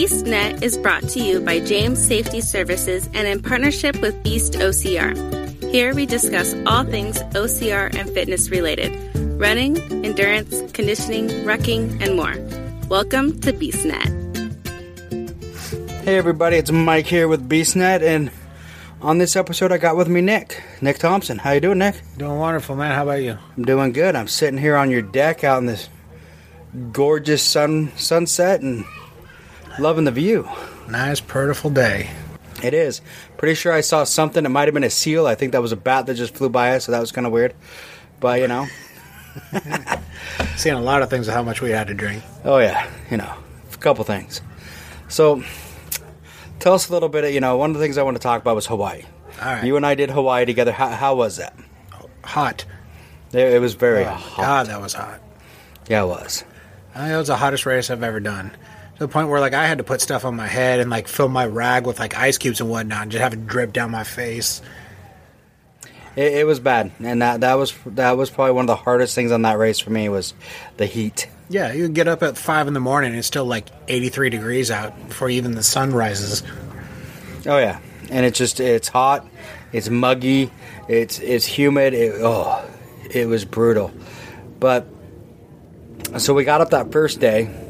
BeastNet is brought to you by James Safety Services and in partnership with Beast OCR. Here we discuss all things OCR and fitness related running, endurance, conditioning, rucking, and more. Welcome to BeastNet. Hey everybody, it's Mike here with BeastNet, and on this episode I got with me Nick. Nick Thompson. How you doing, Nick? Doing wonderful, man. How about you? I'm doing good. I'm sitting here on your deck out in this gorgeous sun sunset and loving the view. Nice, beautiful day. It is. Pretty sure I saw something. It might have been a seal. I think that was a bat that just flew by us, so that was kind of weird. But you know, Seeing a lot of things of how much we had to drink. oh yeah, you know, a couple things. So, tell us a little bit. Of, you know, one of the things I want to talk about was Hawaii. All right. You and I did Hawaii together. How, how was that? Hot. It, it was very Oh, hot. God, that was hot. Yeah, it was. I think it was the hottest race I've ever done. The point where like I had to put stuff on my head and like fill my rag with like ice cubes and whatnot, and just have it drip down my face. It, it was bad, and that that was that was probably one of the hardest things on that race for me was the heat. Yeah, you get up at five in the morning and it's still like 83 degrees out before even the sun rises. Oh yeah, and it's just it's hot, it's muggy, it's it's humid. It, oh, it was brutal. But so we got up that first day.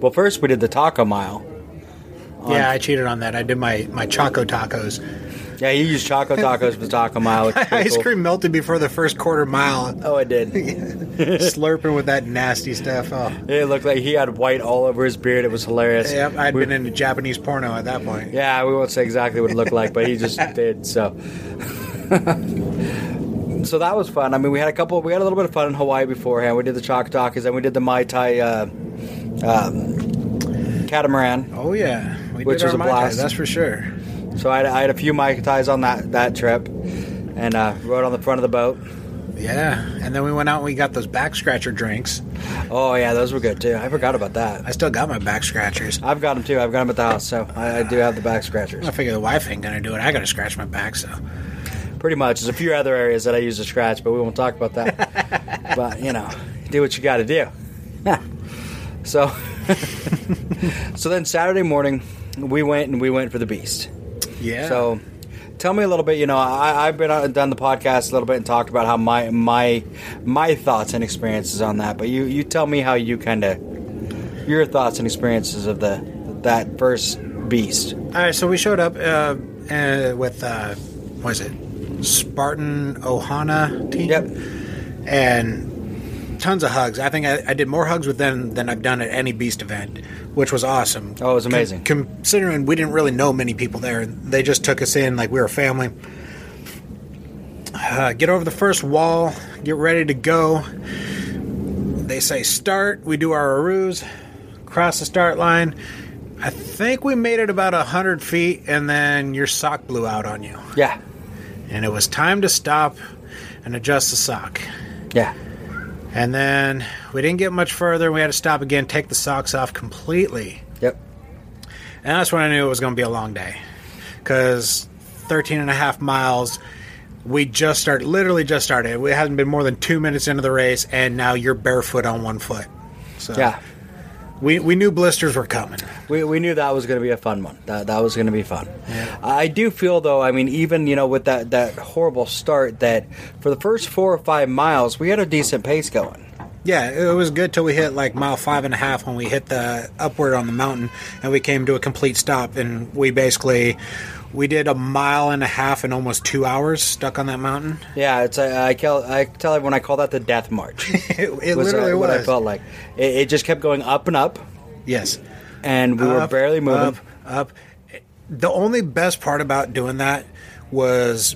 Well, first we did the taco mile. yeah, I cheated on that. I did my my choco tacos. Yeah, you used choco tacos for the taco mile. which is pretty Ice cool. cream melted before the first quarter mile. Oh, it did. Slurping with that nasty stuff. Oh. It looked like he had white all over his beard. It was hilarious. Yep, I'd We- been into Japanese porno at that point. Yeah, we won't say exactly what it looked like, but he just did. So, so that was fun. I mean, we had a couple. We had a little bit of fun in Hawaii beforehand. We did the Choc Talkies, and we did the Mai Tai uh, um, catamaran. Oh yeah, we Which was a blast. That's for sure. So I had, I had a few Mai Tais on that that trip, and uh, rode on the front of the boat. Yeah, and then we went out and we got those back scratcher drinks. Oh yeah, those were good too. I forgot about that. I still got my back scratchers. I've got them too. I've got them at the house, so I, I do have the back scratchers. I figure the wife ain't gonna do it. I gotta scratch my back, so Pretty much. There's a few other areas that I use to scratch, but we won't talk about that. but you know, do what you got to do. so, so then Saturday morning, we went and we went for the beast. yeah. So, tell me a little bit. You know, I, I've been on, done the podcast a little bit and talked about how my my my thoughts and experiences on that. But you you tell me how you kind of your thoughts and experiences of the that first beast. all right, so we showed up uh, uh, with uh, what is it, Spartan Ohana team? Yep. and tons of hugs. I think I, I did more hugs with them than I've done at any Beast event, which was awesome. Oh, it was amazing. Con- considering we didn't really know many people there, they just took us in like we were a family. Uh, get over the first wall, get ready to go. They say start. We do our arus, cross the start line. I think we made it about a hundred feet, and then your sock blew out on you, Yeah. and it was time to stop and adjust the sock. Yeah. And then we didn't get much further. And we had to stop again, take the socks off completely. Yep. And that's when I knew it was going to be a long day. Because 13 and a half miles, we just started, literally just started. It hasn't been more than two minutes into the race, and now you're barefoot on one foot. So Yeah. We, we knew blisters were coming. We, we knew that was going to be a fun one. That that was going to be fun. I do feel though. I mean, even you know with that that horrible start, that for the first four or five miles, we had a decent pace going. Yeah, it was good till we hit like mile five and a half when we hit the upward on the mountain and we came to a complete stop and we basically we did a mile and a half in almost two hours stuck on that mountain. Yeah, it's I, I call I tell everyone I call that the death march. It, it was, uh, literally what I felt like. It, it just kept going up and up, Yes. and we were barely moving. Up, up. The only best part about doing that was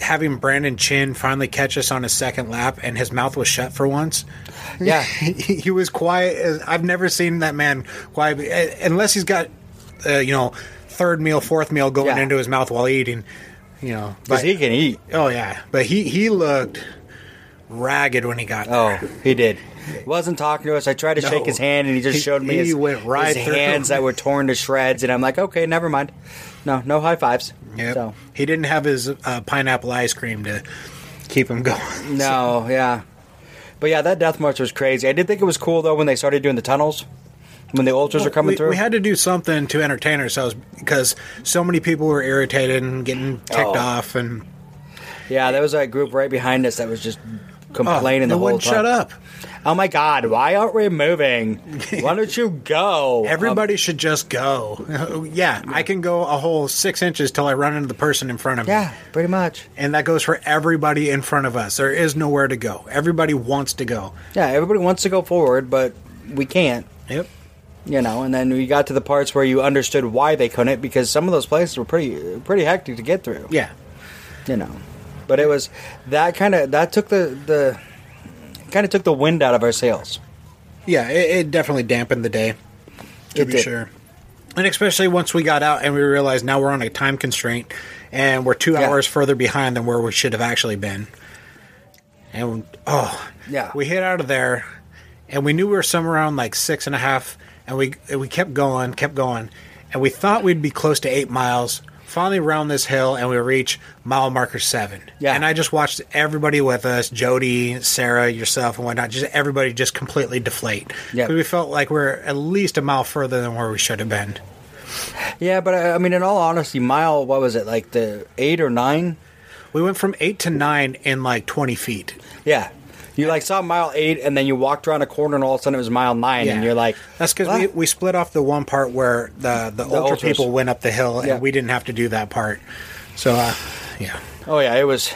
having Brandon Chin finally catch us on his second lap, and his mouth was shut for once. Yeah. he, he was quiet. I've never seen that man quiet, unless he's got, uh, you know, third meal, fourth meal going Yeah. into his mouth while eating. You know, Because but he can eat. oh yeah, but he he looked ragged when he got there. Oh, he did. He wasn't talking to us. I tried to No. shake his hand, and he just He- showed me he his, went right his hands that were torn to shreds, and I'm like, okay, never mind. No, no high fives. Yep. So He didn't have his uh, pineapple ice cream to keep him going. no, yeah, but yeah, that death march was crazy. I did think it was cool though when they started doing the tunnels. When the ultras are coming we, through. we had to do something to entertain ourselves because so many people were irritated and getting ticked Oh. off and yeah, there was a group right behind us that was just complaining oh, they the whole time. shut up. Oh my god, why aren't we moving? Why don't you go? Um, everybody should just go. yeah, I can go a whole six inches till I run into the person in front of me. yeah, pretty much. And that goes for everybody in front of us. There is nowhere to go. Everybody wants to go. Yeah, everybody wants to go forward, but we can't. Yep. You know, and then we got to the parts where you understood why they couldn't because some of those places were pretty pretty hectic to get through. Yeah. You know. But it was that kind of that took the the kind of took the wind out of our sails. Yeah, it, it definitely dampened the day. To It be did. sure. And especially once we got out and we realized now we're on a time constraint and we're two Yeah. hours further behind than where we should have actually been. And oh, Yeah. we hit out of there, and we knew we were somewhere around like six and a half, and we and we kept going, kept going, and we thought we'd be close to eight miles. Finally, round this hill, and we reach mile marker seven. Yeah. and I just watched everybody with us, Jody, Sarah, yourself, and whatnot. Just everybody just completely deflate. Yeah. we felt like we're at least a mile further than where we should have been. Yeah, but I I mean, in all honesty, mile what was it like the eight or nine? We went from eight to nine in like twenty feet. Yeah, you like saw mile eight, and then you walked around a corner, and all of a sudden it was mile nine, and you're like, that's because we, we split off the one part where the the, ultra ultras. people went up the hill and Yeah. we didn't have to do that part. So uh, yeah, Oh yeah, it was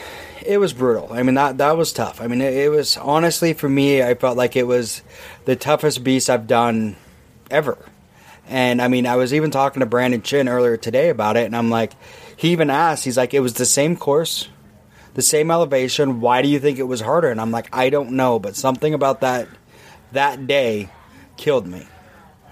it was brutal. I mean that that was tough. I mean it, it was honestly for me I felt like it was the toughest beast I've done ever. And I mean I was even talking to Brandon Chin earlier today about it and I'm like he even asked he's like it was the same course, the same elevation, why do you think it was harder? And I'm like I don't know, but something about that that day killed me.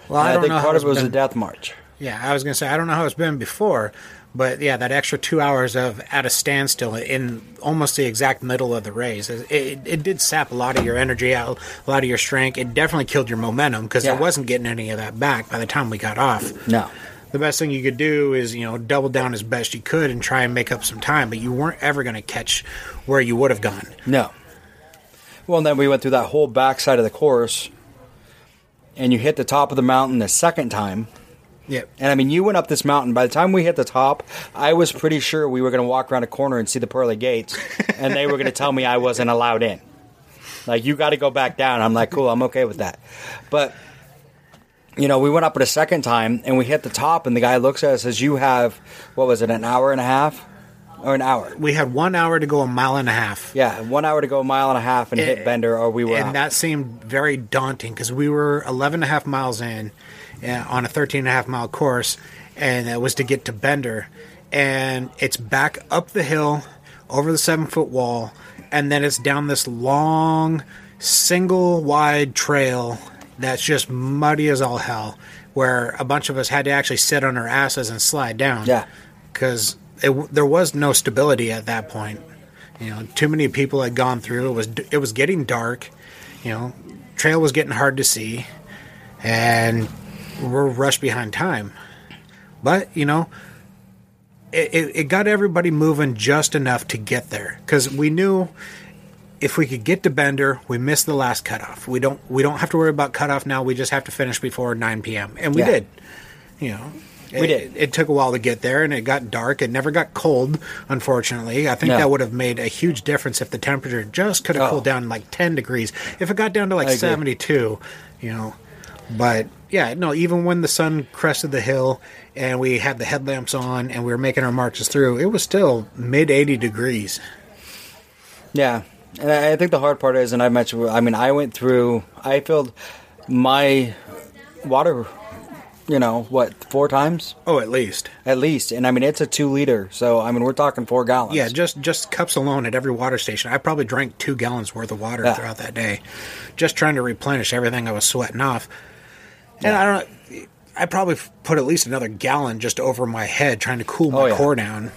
well, And I, I, don't think know part of it was been- the death march. Yeah, I was gonna say I don't know how it's been before, but yeah, that extra two hours of at a standstill in almost the exact middle of the race, it, it, it did sap a lot of your energy out, a lot of your strength. It definitely killed your momentum because Yeah. it wasn't getting any of that back by the time we got off. No. The best thing you could do is you know double down as best you could and try and make up some time, but you weren't ever going to catch where you would have gone. No. Well, and then we went through that whole backside of the course, and you hit the top of the mountain the second time. Yep. And I mean, you went up this mountain. By the time we hit the top, I was pretty sure we were going to walk around a corner and see the pearly gates, and they were going to tell me I wasn't allowed in. Like, you got to go back down. I'm like, cool, I'm okay with that. But, you know, we went up it a second time, and we hit the top, and the guy looks at us and says, You have, what was it, an hour and a half? Or an hour? We had one hour to go a mile and a half. Yeah, one hour to go a mile and a half and hit Eh, Bender, or we were and out. that seemed very daunting because we were 11 and a half miles in uh, on a 13 and a half mile course and it was to get to bender and it's back up the hill over the seven foot wall and then it's down this long single wide trail that's just muddy as all hell where a bunch of us had to actually sit on our asses and slide down Yeah. because there was no stability at that point you know, too many people had gone through. It was it was getting dark. You know, trail was getting hard to see, and we're rushed behind time. But you know, it, it, it got everybody moving just enough to get there because we knew if we could get to Bender, we missed the last cutoff. We don't we don't have to worry about cutoff now. We just have to finish before 9 p.m. and we Yeah. did. You know. We it, did. It took a while to get there, and it got dark. It never got cold, unfortunately. I think No. that would have made a huge difference if the temperature just could have Oh. cooled down like 10 degrees. If it got down to like 72, you know. But yeah, no, even when the sun crested the hill and we had the headlamps on and we were making our marches through, it was still mid 80 degrees. Yeah, and I think the hard part is, and I mentioned, I mean, I went through, I filled my water, you know, what, four times Oh, at least. at least, and I mean, it's a two liter, so I mean, we're talking four gallons. Yeah, just just cups alone at every water station. I probably drank two gallons worth of water Yeah. throughout that day, just trying to replenish everything I was sweating off. And I don't. I probably f- put at least another gallon just over my head, trying to cool my Oh, yeah. core down.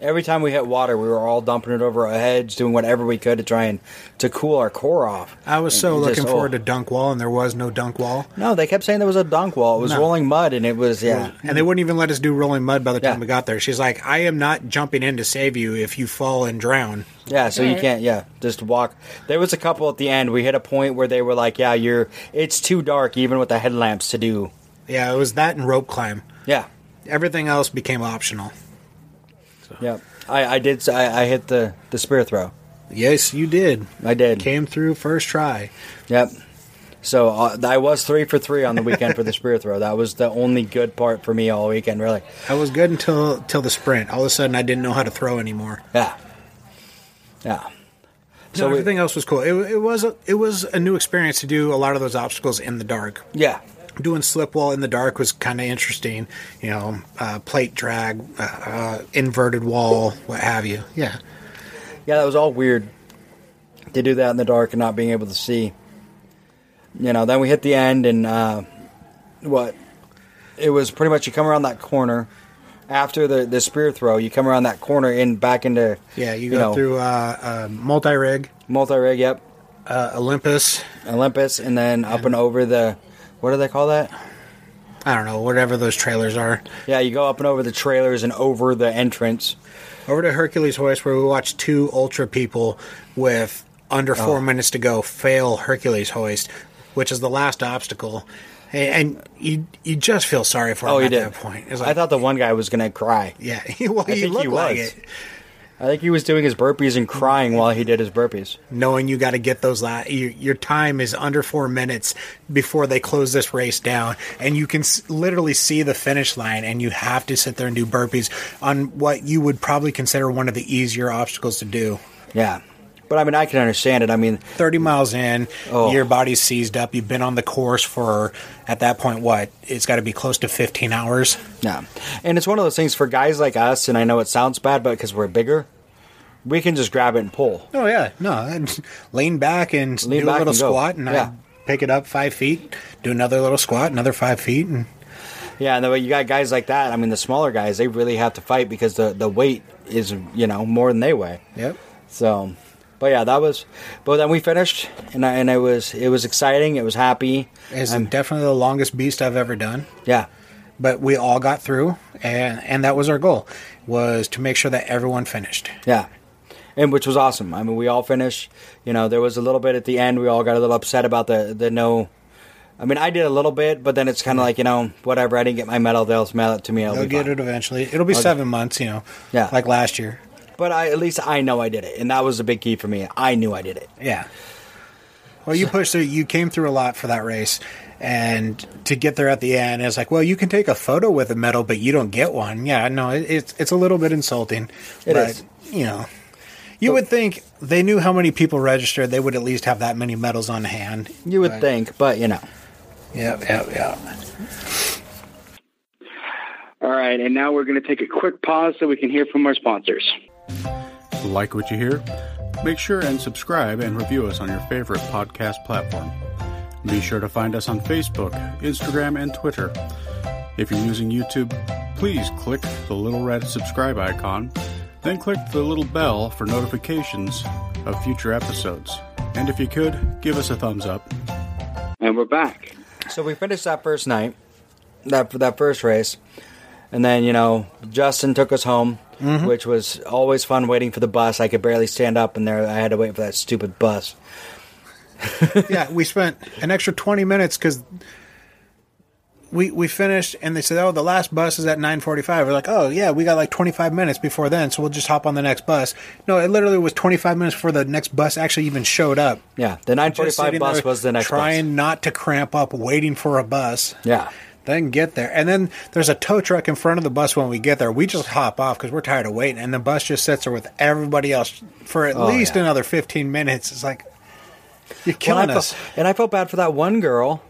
Every time we hit water, we were all dumping it over our heads, doing whatever we could to try and to cool our core off. I was so And looking just, forward oh. to dunk wall, and there was no dunk wall. No, they kept saying there was a dunk wall. It was No. rolling mud, and it was yeah. And they wouldn't even let us do rolling mud by the time Yeah. we got there. She's like, I am not jumping in to save you if you fall and drown. Yeah, so you can't. Yeah, just walk. There was a couple at the end. We hit a point where they were like, "Yeah, you're. It's too dark, even with the headlamps to do." Yeah, it was that and rope climb. Yeah, Everything else became optional. Yeah. I, I did. I, I hit the the spear throw. Yes, you did. I did. Came through first try. Yep. So uh, I was three for three on the weekend for the spear throw. That was the only good part for me all weekend. Really. I was good until until the sprint. All of a sudden, I didn't know how to throw anymore. Yeah. Yeah. So So we- everything else was cool. It, it was a, it was a new experience to do a lot of those obstacles in the dark. Yeah. Doing slip wall in the dark was kind of interesting. You know, uh, plate drag, uh, uh, inverted wall, what have you. Yeah. Yeah, that was all weird to do that in the dark and not being able to see. You know, then we hit the end and uh, what? It was pretty much you come around that corner after the the spear throw. You come around that corner and back into Yeah, you go know, through uh, uh, multi rig, multi rig. Yep, uh, Olympus. Olympus, and then up and over the what do they call that? I don't know, whatever those trailers are. Yeah, you go up and over the trailers and over the entrance. Over to Hercules Hoist, where we watched two ultra people with under Oh. four minutes to go fail Hercules Hoist, which is the last obstacle. And you you just feel sorry for oh, him Oh, you at did. that point. It's I thought the one guy was gonna cry. yeah, well, I he looked he like was. it, I think he was doing his burpees and crying while he did his burpees. knowing you got to get those. La- your, your time is under four minutes before they close this race down, and you can s- literally see the finish line, and you have to sit there and do burpees on what you would probably consider one of the easier obstacles to do. Yeah, but I mean, I can understand it. I mean, 30 miles in, Oh. your body's seized up. You've been on the course for, at that point, what? It's got to be close to 15 hours. Yeah, and it's one of those things for guys like us, and I know it sounds bad, but because we're bigger, we can just grab it and pull. Oh, yeah. No, I'd lean back and Lean do back a little and go. squat, and Yeah. I'd pick it up five feet, do another little squat, another five feet. And Yeah, and the way you got guys like that, I mean, the smaller guys, they really have to fight because the the weight is you know more than they weigh. Yep. So, but yeah, that was. But then we finished, and I, and it was it was exciting. It was happy. It's I'm- definitely the longest beast I've ever done. yeah, But we all got through, and, and that was our goal, was to make sure that everyone finished. yeah, and which was awesome. I mean, we all finished. You know, there was a little bit at the end. We all got a little upset about the the no. I mean, I did a little bit, but then it's kind of like you know, whatever. I didn't get my medal. They'll mail it to me. I'll They'll get fine. it eventually. It'll be seven months, you know, Yeah. like last year. But I at least I know I did it, and that was a big key for me. I knew I did it. Yeah. Well, you pushed through. You came through a lot for that race, and to get there at the end, it's like, well, you can take a photo with a medal, but you don't get one. Yeah, no, it, it's it's a little bit insulting. It but, is. You know, you would think they knew how many people registered. They would at least have that many medals on hand. You would But- think, but you know. Yep, yep, yep. All right, and now we're going to take a quick pause so we can hear from our sponsors. Like what you hear? Make sure and subscribe and review us on your favorite podcast platform. Be sure to find us on Facebook, Instagram, and Twitter. If you're using YouTube, please click the little red subscribe icon, then click the little bell for notifications of future episodes. And if you could, give us a thumbs up. And we're back. So we finished that first night, that that first race, and then you know Justin took us home, Mm-hmm. which was always fun waiting for the bus. I could barely stand up, and there I had to wait for that stupid bus. yeah, we spent an extra 20 minutes because we we finished and they said, "Oh, the last bus is at 9:45." We're like, "Oh, yeah, we got like 25 minutes before then, so we'll just hop on the next bus." No, it literally was 25 minutes before the next bus actually even showed up. Yeah, the nine Just forty-five sitting bus was the next trying bus. not to cramp up waiting for a bus. Yeah, Then get there. And then there's a tow truck in front of the bus when we get there. We just hop off because we're tired of waiting. And the bus just sits there with everybody else for at Oh, least yeah. another 15 minutes. It's like, you're Well, killing I us. felt, and I felt bad for that one girl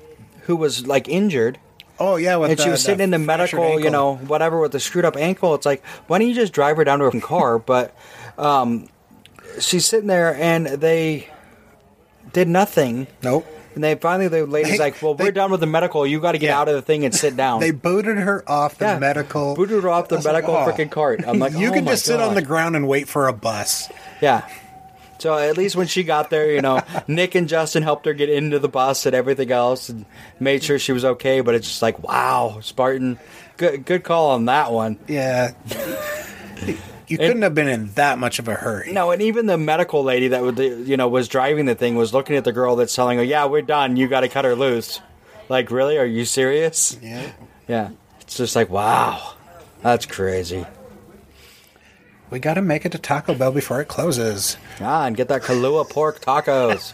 who was like injured, oh, yeah. With and she was sitting in the medical, you know, whatever with the screwed up ankle. It's like, why don't you just drive her down to her car? But um, she's sitting there, and they did nothing. Nope. And they finally the lady's They- like, "Well, they- we're done with the medical. You got to get Yeah. out of the thing and sit down." They booted her off the Yeah. medical. Booted her off the was like, medical oh. freaking cart. I'm like, you oh can just sit on the ground and wait for a bus. Yeah. So at least when she got there, you know, Nick and Justin helped her get into the bus and everything else, and made sure she was okay. But it's just like, wow, Spartan, good good call on that one. Yeah. You couldn't have been in that much of a hurry. No, and even the medical lady that would, you know, was driving the thing was looking at the girl that's telling her, "Yeah, we're done. You got to cut her loose." Like, really? Are you serious? Yeah. Yeah. It's just like, wow, that's crazy. We got to make it to Taco Bell before it closes. Ah, and get that Kalua pork tacos.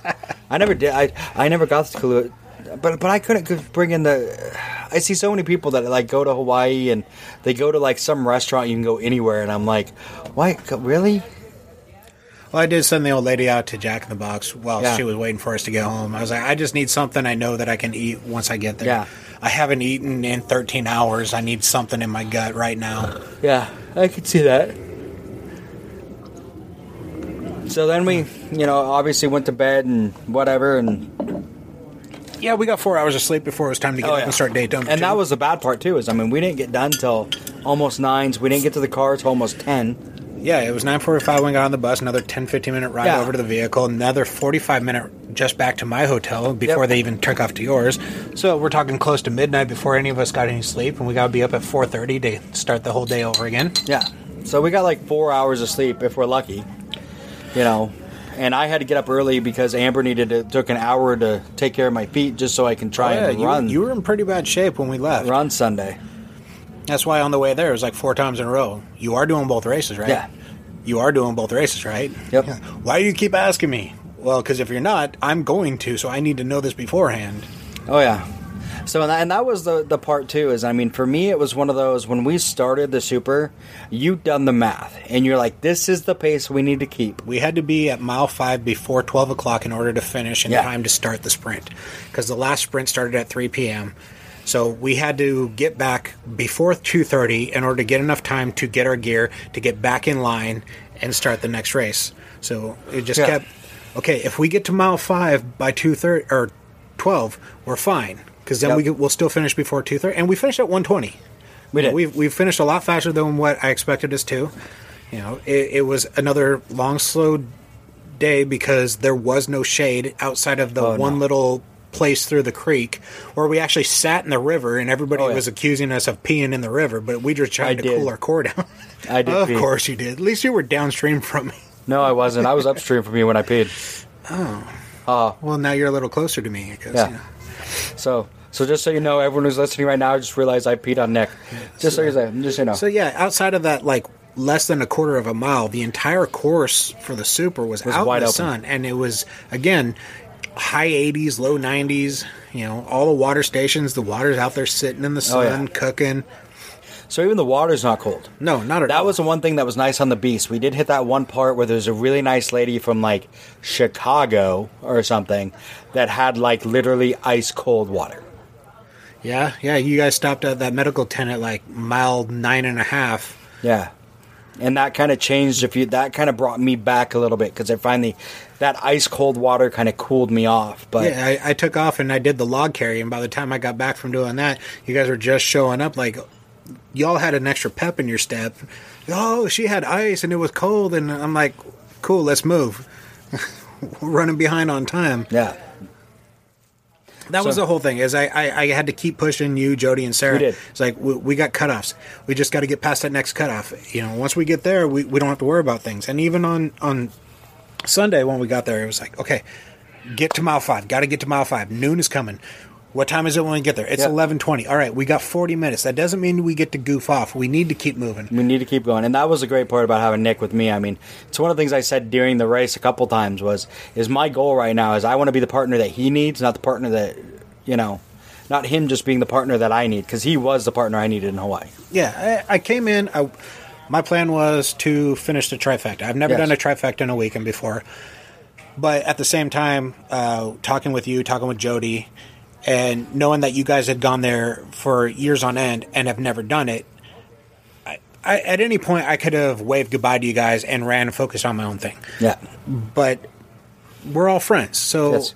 I never did. I I never got the Kahlua, but but I couldn't bring in the. I see so many people that like go to Hawaii and they go to like some restaurant you can go anywhere, and I'm like, why? Really? Well, I did send the old lady out to Jack in the Box while Yeah. she was waiting for us to get home. I was like, I just need something I know that I can eat once I get there. Yeah. I haven't eaten in 13 hours. I need something in my gut right now. Yeah, I could see that. So then we, you know, obviously went to bed and whatever, and Yeah, we got four hours of sleep before it was time to get Oh, up yeah. and start day number and two. that was the bad part too. Is I mean, we didn't get done till almost nine. So we didn't get to the car till almost ten. Yeah, it was 9.45 when we got on the bus, another 10, 15 minute ride Yeah. over to the vehicle, another 45 minute just back to my hotel before Yep. they even took off to yours. So we're talking close to midnight before any of us got any sleep, and we got to be up at 4.30 to start the whole day over again. Yeah. So we got like four hours of sleep if we're lucky. You know. And I had to get up early because Amber needed to took an hour to take care of my feet just so I can try Oh, yeah, and you, run you were in pretty bad shape when we left. run Sunday. That's why on the way there, it was like four times in a row. You are doing both races, right? Yeah. You are doing both races, right? Yep. Yeah. Why do you keep asking me? Well, because if you're not, I'm going to, so I need to know this beforehand. Oh yeah. So and that, and that was the the part too. Is I mean, for me, it was one of those when we started the super, you done the math, and you're like, this is the pace we need to keep. We had to be at mile five before 12 o'clock in order to finish in Yeah. time to start the sprint. Because the last sprint started at 3 p.m. So we had to get back before 2.30 in order to get enough time to get our gear, to get back in line, and start the next race. So it just Yeah. kept, okay, if we get to mile five by 2.30, or 12, we're fine. Because then Yep. we we'll still finish before 2.30. And we finished at 120. We did. We've, we've finished a lot faster than what I expected us to. You know, it, it was another long, slow day because there was no shade outside of the Oh, one no. little place through the creek where we actually sat in the river and everybody Oh, yeah. was accusing us of peeing in the river, but we just tried I to did. cool our core down. I did of pee. course you did. At least you were downstream from me. No, I wasn't. I was upstream from you when I peed. Oh. Uh, well, now you're a little closer to me, I guess. Yeah. yeah. So so just so you know, everyone who's listening right now, just realized I peed on Nick. Just so you say, just so you know. So yeah, outside of that, like less than a quarter of a mile, the entire course for the Super was, Was out in the open. sun, and it was again high 80s, low 90s. You know, all the water stations, the water's out there sitting in the Oh, sun, yeah. cooking. So even the water's not cold. No, not at all. That was the one thing that was nice on the beast. We did hit that one part where there's a really nice lady from like Chicago or something that had like literally ice cold water. Yeah, yeah. You guys stopped at that medical tent at like mile nine and a half. Yeah. And that kind of changed if you that kind of brought me back a little bit because I finally that ice cold water kind of cooled me off. But Yeah, I, I took off and I did the log carry, and by the time I got back from doing that, you guys were just showing up. Like, y'all had an extra pep in your step. Oh, she had ice and it was cold, and I'm like, cool, let's move. We're running behind on time. yeah. That was the whole thing. Is I, I, I had to keep pushing you, Jody, and Sarah. It's like we, we got cutoffs. We just got to get past that next cutoff. You know, once we get there, we, we don't have to worry about things. And even on on Sunday when we got there, it was like, okay, get to mile five. Got to get to mile five. Noon is coming. What time is it when we get there? It's Yep. eleven twenty. All right, we got forty minutes. That doesn't mean we get to goof off. We need to keep moving. We need to keep going, and that was a great part about having Nick with me. I mean, it's one of the things I said during the race a couple times was is my goal right now is I want to be the partner that he needs, not the partner that you know, not him just being the partner that I need because he was the partner I needed in Hawaii. Yeah, I, I came in. I, my plan was to finish the trifecta. I've never Yes. done a trifecta in a weekend before, but at the same time, uh, talking with you, talking with Jody, and knowing that you guys had gone there for years on end and have never done it, I, I, at any point I could have waved goodbye to you guys and ran and focused on my own thing. Yeah, But we're all friends, so Yes.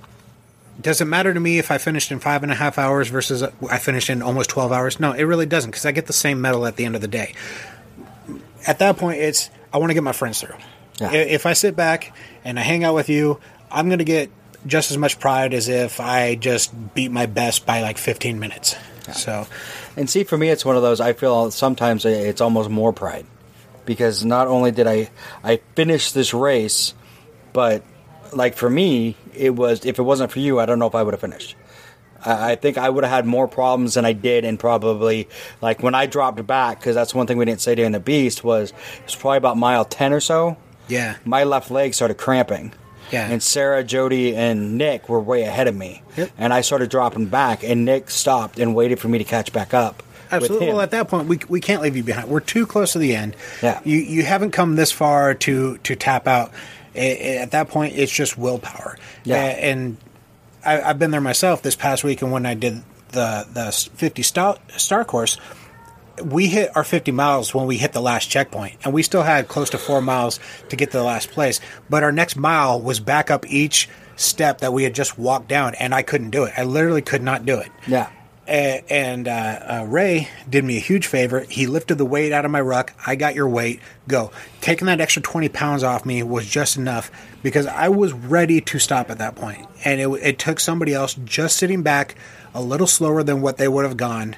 does it matter to me if I finished in five and a half hours versus I finished in almost 12 hours? No, it really doesn't because I get the same medal at the end of the day. At that point, it's I want to get my friends through. Yeah. If I sit back and I hang out with you, I'm going to get just as much pride as if I just beat my best by like 15 minutes. So, And see, for me, it's one of those. I feel sometimes it's almost more pride because not only did I I finish this race, but like for me, it was if it wasn't for you, I don't know if I would have finished. I I think I would have had more problems than I did, and probably like when I dropped back because that's one thing we didn't say during the beast was it was probably about mile ten or so. yeah. My left leg started cramping. Yeah. And Sarah, Jody, and Nick were way ahead of me. Yep. And I started dropping back, and Nick stopped and waited for me to catch back up. Absolutely. Well, at that point, we, we can't leave you behind. We're too close to the end. Yeah. You you haven't come this far to to tap out. At that point, it's just willpower. Yeah. And I, I've been there myself this past week, and when I did the the 50 star, star course, we hit our 50 miles when we hit the last checkpoint, and we still had close to four miles to get to the last place. But our next mile was back up each step that we had just walked down, and I couldn't do it. I literally could not do it. Yeah. And uh, uh, Ray did me a huge favor. He lifted the weight out of my ruck. I got your weight. Go. Taking that extra 20 pounds off me was just enough because I was ready to stop at that point. And it, it took somebody else just sitting back a little slower than what they would have gone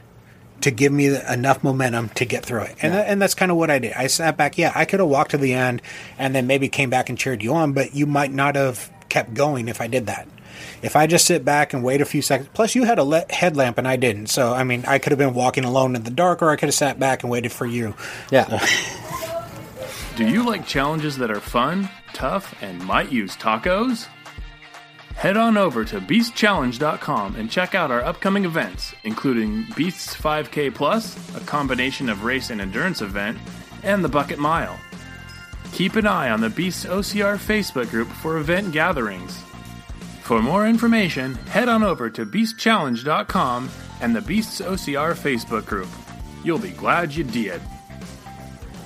to give me enough momentum to get through it. And, tha- and that's kind of what I did. I sat back. Yeah, I could have walked to the end and then maybe came back and cheered you on, but you might not have kept going if I did that. If I just sit back and wait a few seconds, plus you had a le- headlamp and I didn't, so I mean, I could have been walking alone in the dark, or I could have sat back and waited for you. Yeah. Do you like challenges that are fun, tough, and might use tacos? Head on over to beastchallenge.com and check out our upcoming events, including Beasts 5K Plus, a combination of race and endurance event, and the Bucket Mile. Keep an eye on the Beasts OCR Facebook group for event gatherings. For more information, head on over to beastchallenge.com and the Beasts OCR Facebook group. You'll be glad you did.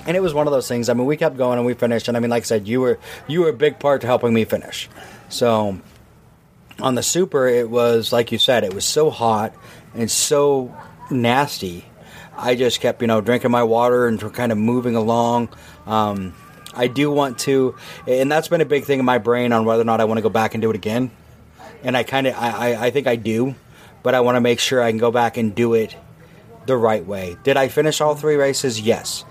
and it was one of those things. I mean, we kept going and we finished. And I mean, like I said, you were you were a big part to helping me finish. So on the super, it was like you said, it was so hot and so nasty. I just kept, you know, drinking my water and kind of moving along. Um, I do want to, and that's been a big thing in my brain on whether or not I want to go back and do it again. And I kind of, I, I, I think I do, but I want to make sure I can go back and do it the right way. Did I finish all three races? Yes.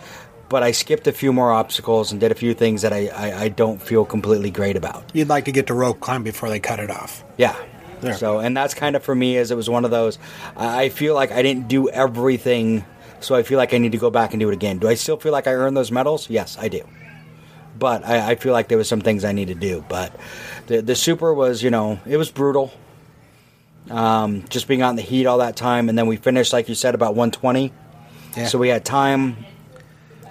But I skipped a few more obstacles and did a few things that I, I, I don't feel completely great about. You'd like to get to rope climb before they cut it off. Yeah. There. So, and that's kind of for me, as it was one of those. I feel like I didn't do everything, so I feel like I need to go back and do it again. Do I still feel like I earned those medals? Yes, I do. But I, I feel like there was some things I need to do. But the the super was, you know, it was brutal. Um, just being out in the heat all that time, and then we finished, like you said, about 120. Yeah. So we had time,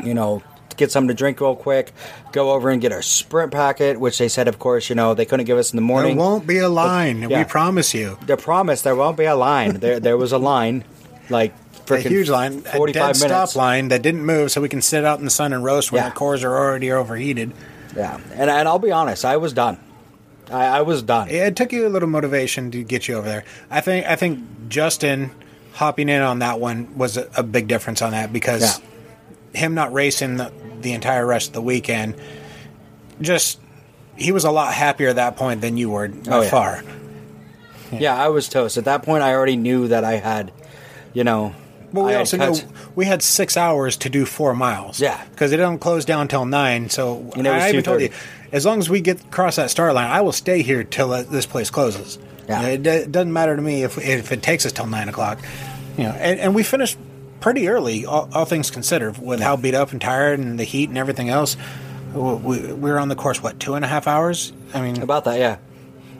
you know, get something to drink real quick, go over and get our sprint packet, which they said, of course, you know, they couldn't give us in the morning. There won't be a line. yeah. We promise you. The promise there won't be a line. there there was a line, like A huge line, a forty dead minutes. stop line that didn't move, so we can sit out in the sun and roast when Yeah. the cores are already overheated. Yeah, and and I'll be honest, I was done. I, I was done. It took you a little motivation to get you over there. I think I think Justin hopping in on that one was a, a big difference on that because Yeah. Him not racing the, the entire rest of the weekend, just he was a lot happier at that point than you were by Oh, yeah. far. Yeah, I was toast. At that point, I already knew that I had, you know. But we I also know we had six hours to do four miles. Yeah. because it don't close down till nine. So And I even told you, as long as we get across that start line, I will stay here till uh, this place closes. Yeah. You know, it, it doesn't matter to me if if it takes us till nine o'clock. You know, and, and we finished pretty early, all, all things considered, with how beat up and tired and the heat and everything else. We, we, we were on the course what two and a half hours. I mean, about that, yeah,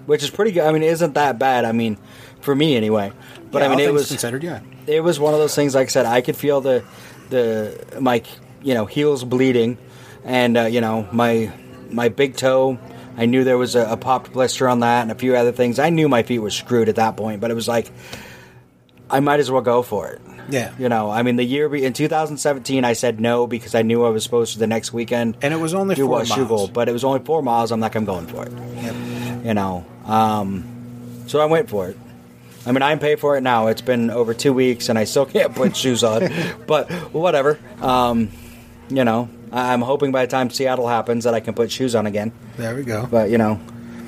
which is pretty good. I mean, it isn't that bad. I mean, for me anyway. But yeah, I mean, it was considered. Yeah, it was one of those things. Like I said, I could feel the the my you know heels bleeding, and uh, you know my my big toe. I knew there was a, a popped blister on that and a few other things. I knew my feet were screwed at that point, but it was like I might as well go for it. Yeah. you know, I mean, the year be- in 2017, I said no because I knew I was supposed to the next weekend, And it was only do four miles. but it was only four miles. I'm like, I'm going for it Yep. you know. Um, So I went for it. I mean, I'm paid for it now. It's been over two weeks, and I still can't put shoes on. But whatever. Um, you know, I- I'm hoping by the time Seattle happens that I can put shoes on again. There we go. But you know,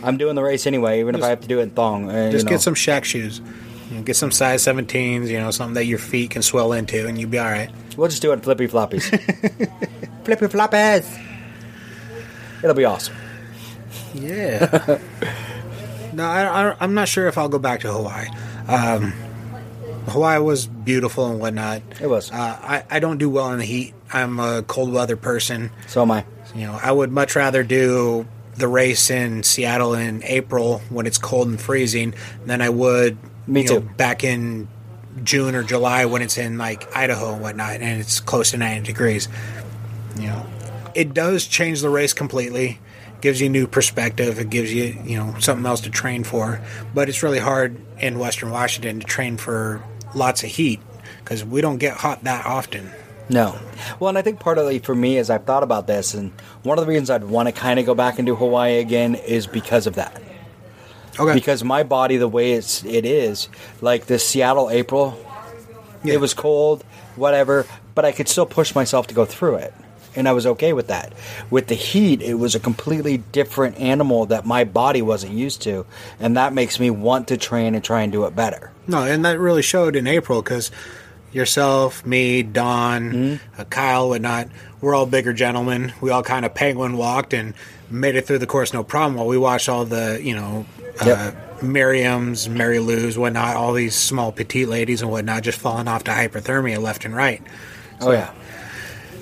I'm doing the race anyway, even if I have to do it in thong. uh, Just you know. get some Shaq shoes. You know, get some size 17s, you know, something that your feet can swell into, and you'll be all right. We'll just do it in flippy floppies. flippy floppies. It'll be awesome. Yeah. no, I, I, I'm not sure if I'll go back to Hawaii. Um, Hawaii was beautiful and whatnot. It was. Uh, I, I don't do well in the heat. I'm a cold weather person. So am I. You know, I would much rather do the race in Seattle in April when it's cold and freezing than I would Me you know, too. back in June or July when it's in like Idaho and whatnot and it's close to 90 degrees. You know, it does change the race completely. Gives you new perspective. It gives you, you know, something else to train for. But it's really hard in Western Washington to train for lots of heat because we don't get hot that often. No. Well, and I think part of it for me is I've thought about this, and one of the reasons I'd want to kind of go back and do Hawaii again is because of that. Okay. Because my body, the way it's it is, like this Seattle April, it was cold, whatever, but I could still push myself to go through it, and I was okay with that. With the heat, it was a completely different animal that my body wasn't used to, and that makes me want to train and try and do it better. No, and that really showed in April because yourself, me, Don, Mm-hmm. uh, Kyle, whatnot, we're all bigger gentlemen. We all kind of penguin walked and made it through the course no problem. While we watched all the, you know, uh, Yep. Miriam's, Mary Lou's, whatnot, all these small petite ladies and whatnot just falling off to hyperthermia left and right. oh yeah,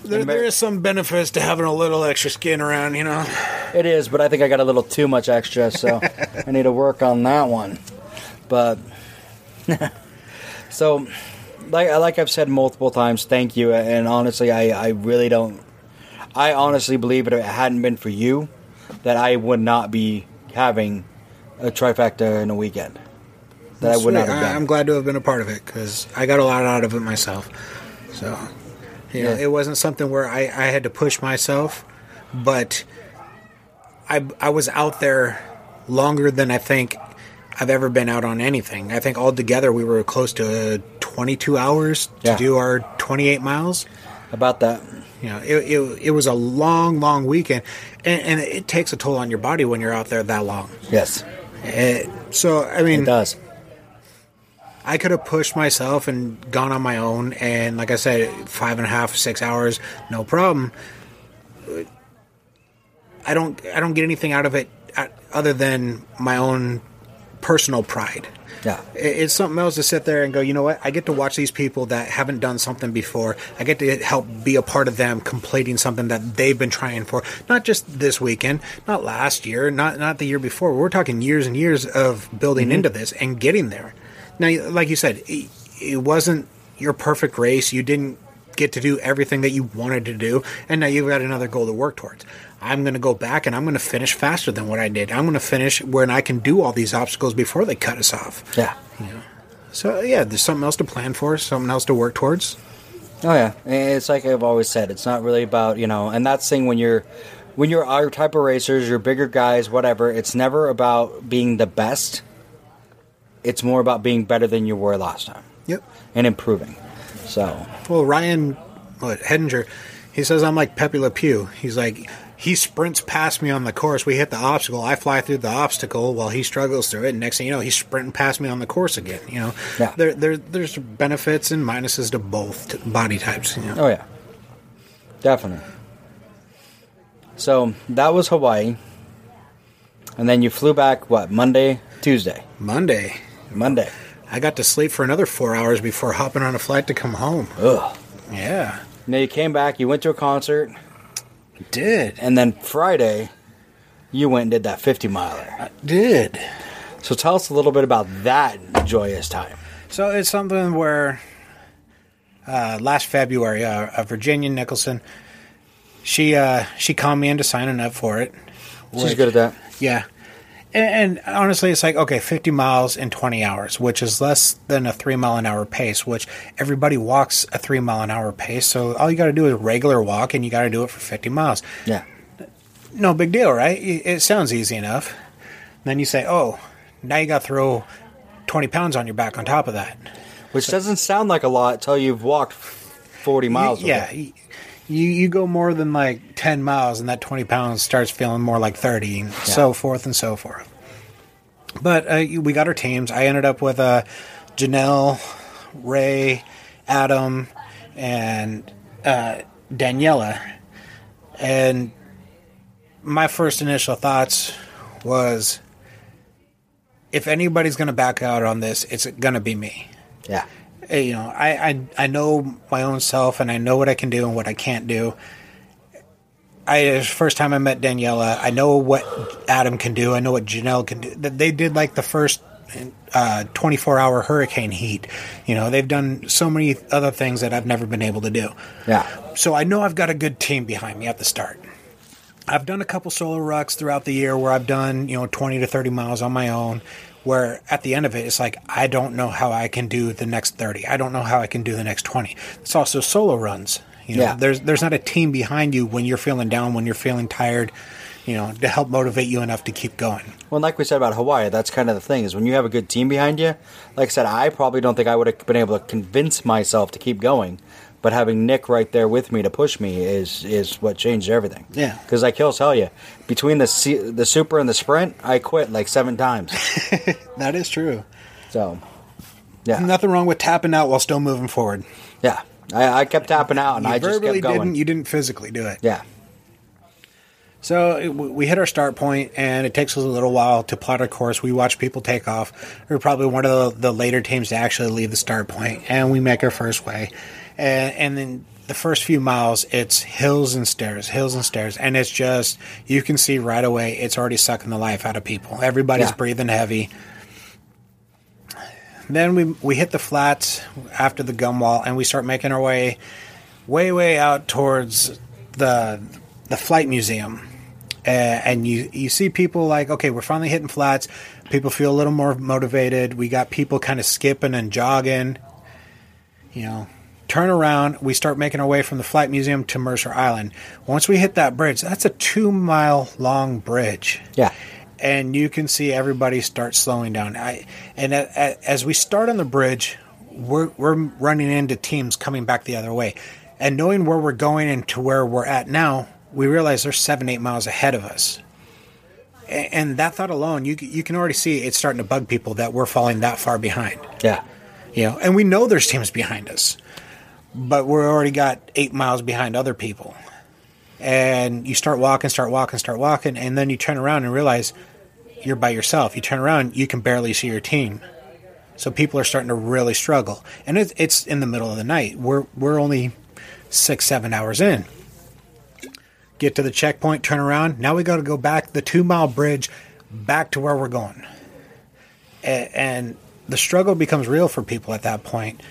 There, there is some benefits to having a little extra skin around, you know. It is, but I think I got a little too much extra, so I need to work on that one. But so, like like I've said multiple times, thank you. And honestly, I I really don't. I honestly believe if it hadn't been for you, that I would not be having a trifecta in a weekend. That I would not Sweet. have I, done. I'm glad to have been a part of it because I got a lot out of it myself. So, you know, Yeah. it wasn't something where I, I had to push myself, but I I was out there longer than I think I've ever been out on anything. I think altogether we were close to 22 hours to Yeah. do our 28 miles. About that, You know, it, it, it was a long, long weekend, and, and it takes a toll on your body when you're out there that long. yes, Eh, so, I mean, it does. I could have pushed myself and gone on my own, and like I said, five and a half, six hours, no problem. I don't, I don't get anything out of it uh, other than my own personal pride. Yeah, It's something else to sit there and go, you know what? I get to watch these people that haven't done something before. I get to help be a part of them completing something that they've been trying for. Not just this weekend, not last year, not not the year before. We're talking years and years of building mm-hmm. into this and getting there. Now, like you said, it, it wasn't your perfect race. You didn't get to do everything that you wanted to do, and now you've got another goal to work towards. I'm going to go back and I'm going to finish faster than what I did. I'm going to finish when I can do all these obstacles before they cut us off. yeah. So yeah, there's something else to plan for, something else to work towards. Oh yeah, it's like I've always said. It's not really about you know, and that's the thing when you're when you're our type of racers, you're bigger guys, whatever. It's never about being the best. It's more about being better than you were last time Yep. and improving. So Well, Ryan, what Hedinger, he says I'm like Pepe Le Pew. He's like he sprints past me on the course. We hit the obstacle. I fly through the obstacle while he struggles through it. And next thing you know, he's sprinting past me on the course again. You know, Yeah. there, there there's benefits and minuses to both t- body types. You know? oh yeah, definitely. So that was Hawaii, and then you flew back. What Monday, Tuesday, Monday, Monday. I got to sleep for another four hours before hopping on a flight to come home. Ugh. Yeah, Now you came back. You went to a concert. Did And then Friday, you went and did that 50 miler. I did. So tell us a little bit about that joyous time. So it's something where uh, last February, uh, uh, Virginia Nicholson, she uh, she called me into signing up for it. She's Which- good at that. Yeah. And, and honestly, it's like, okay, 50 miles in 20 hours, which is less than a three mile an hour pace, which everybody walks a three mile an hour pace. So all you got to do is regular walk and you got to do it for 50 miles. Yeah. No big deal, right? It sounds easy enough. Then you say, oh, Now you got to throw 20 pounds on your back on top of that. Which doesn't sound like a lot until you've walked 40 miles. yeah. it. You, you go more than like 10 miles and that 20 pounds starts feeling more like 30 and so forth and so forth. But uh, we got our teams. I ended up with uh, Janelle, Ray, Adam, and uh, Daniela. And my first initial thoughts was if anybody's going to back out on this, it's going to be me. Yeah. You know, I, I I know my own self and I know what I can do and what I can't do. I the first time I met Daniela. I know what Adam can do. I know what Janelle can do. They did like the first uh, 24 hour hurricane heat. You know, they've done so many other things that I've never been able to do. Yeah. So I know I've got a good team behind me at the start. I've done a couple solo rucks throughout the year where I've done, you know, 20 to 30 miles on my own. Where at the end of it, it's like, I don't know how I can do the next 30. I don't know how I can do the next 20. It's also solo runs. You know, Yeah. there's there's not a team behind you when you're feeling down, when you're feeling tired, you know, to help motivate you enough to keep going. Well, like we said about Hawaii, that's kind of the thing is when you have a good team behind you. Like I said, I probably don't think I would have been able to convince myself to keep going, but having Nick right there with me to push me is is what changed everything. Yeah. because like he'll tell you, between the C- the super and the sprint, I quit like seven times. That is true. so, yeah, Nothing wrong with tapping out while still moving forward. yeah, I, I kept tapping out and You I just kept going. Didn't, you didn't physically do it. yeah, So it, we hit our start point, and it takes us a little while to plot our course. We watch people take off. We're probably one of the, the later teams to actually leave the start point, and we make our first way. And, and then the first few miles, it's hills and stairs, hills and stairs, and it's just you can see right away it's already sucking the life out of people. Everybody's Yeah. breathing heavy. Then we we hit the flats after the gum wall, and we start making our way way way out towards the the flight museum Uh, and you you see people like okay we're finally hitting flats. People feel a little more motivated. We got people kind of skipping and jogging. You know turn around. We start making our way from the flight museum to mercer island. Once we hit that bridge that's a two mile long bridge. Yeah, and you can see everybody start slowing down. I and a, a, as we start on the bridge, we're we're running into teams coming back the other way, and knowing where we're going and to where we're at now, we realize they're seven eight miles ahead of us. And that thought alone, you you can already see it's starting to bug people that we're falling that far behind. yeah, You know, and we know there's teams behind us, but we're already got eight miles behind other people. And you start walking, start walking, start walking, and then you turn around and realize you're by yourself. You turn around, you can barely see your team. So people are starting to really struggle, and it's it's in the middle of the night. We're we're only six seven hours in. Get to the checkpoint, turn around. Now we got to go back the two mile bridge, back to where we're going a- and the struggle becomes real for people at that point.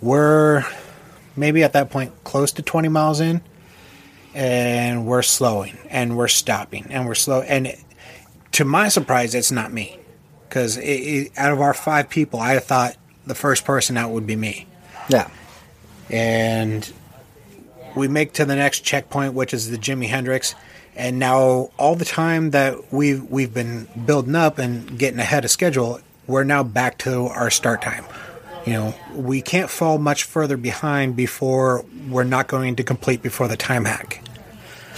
We're maybe at that point close to 20 miles in, and we're slowing and we're stopping and we're slow. And it- to my surprise, it's not me because out of our five people, I thought the first person out would be me. yeah, And we make to the next checkpoint, which is the Jimi Hendrix. And now, all the time that we've we've been building up and getting ahead of schedule, we're now back to our start time. You know, we can't fall much further behind before we're not going to complete before the time hack.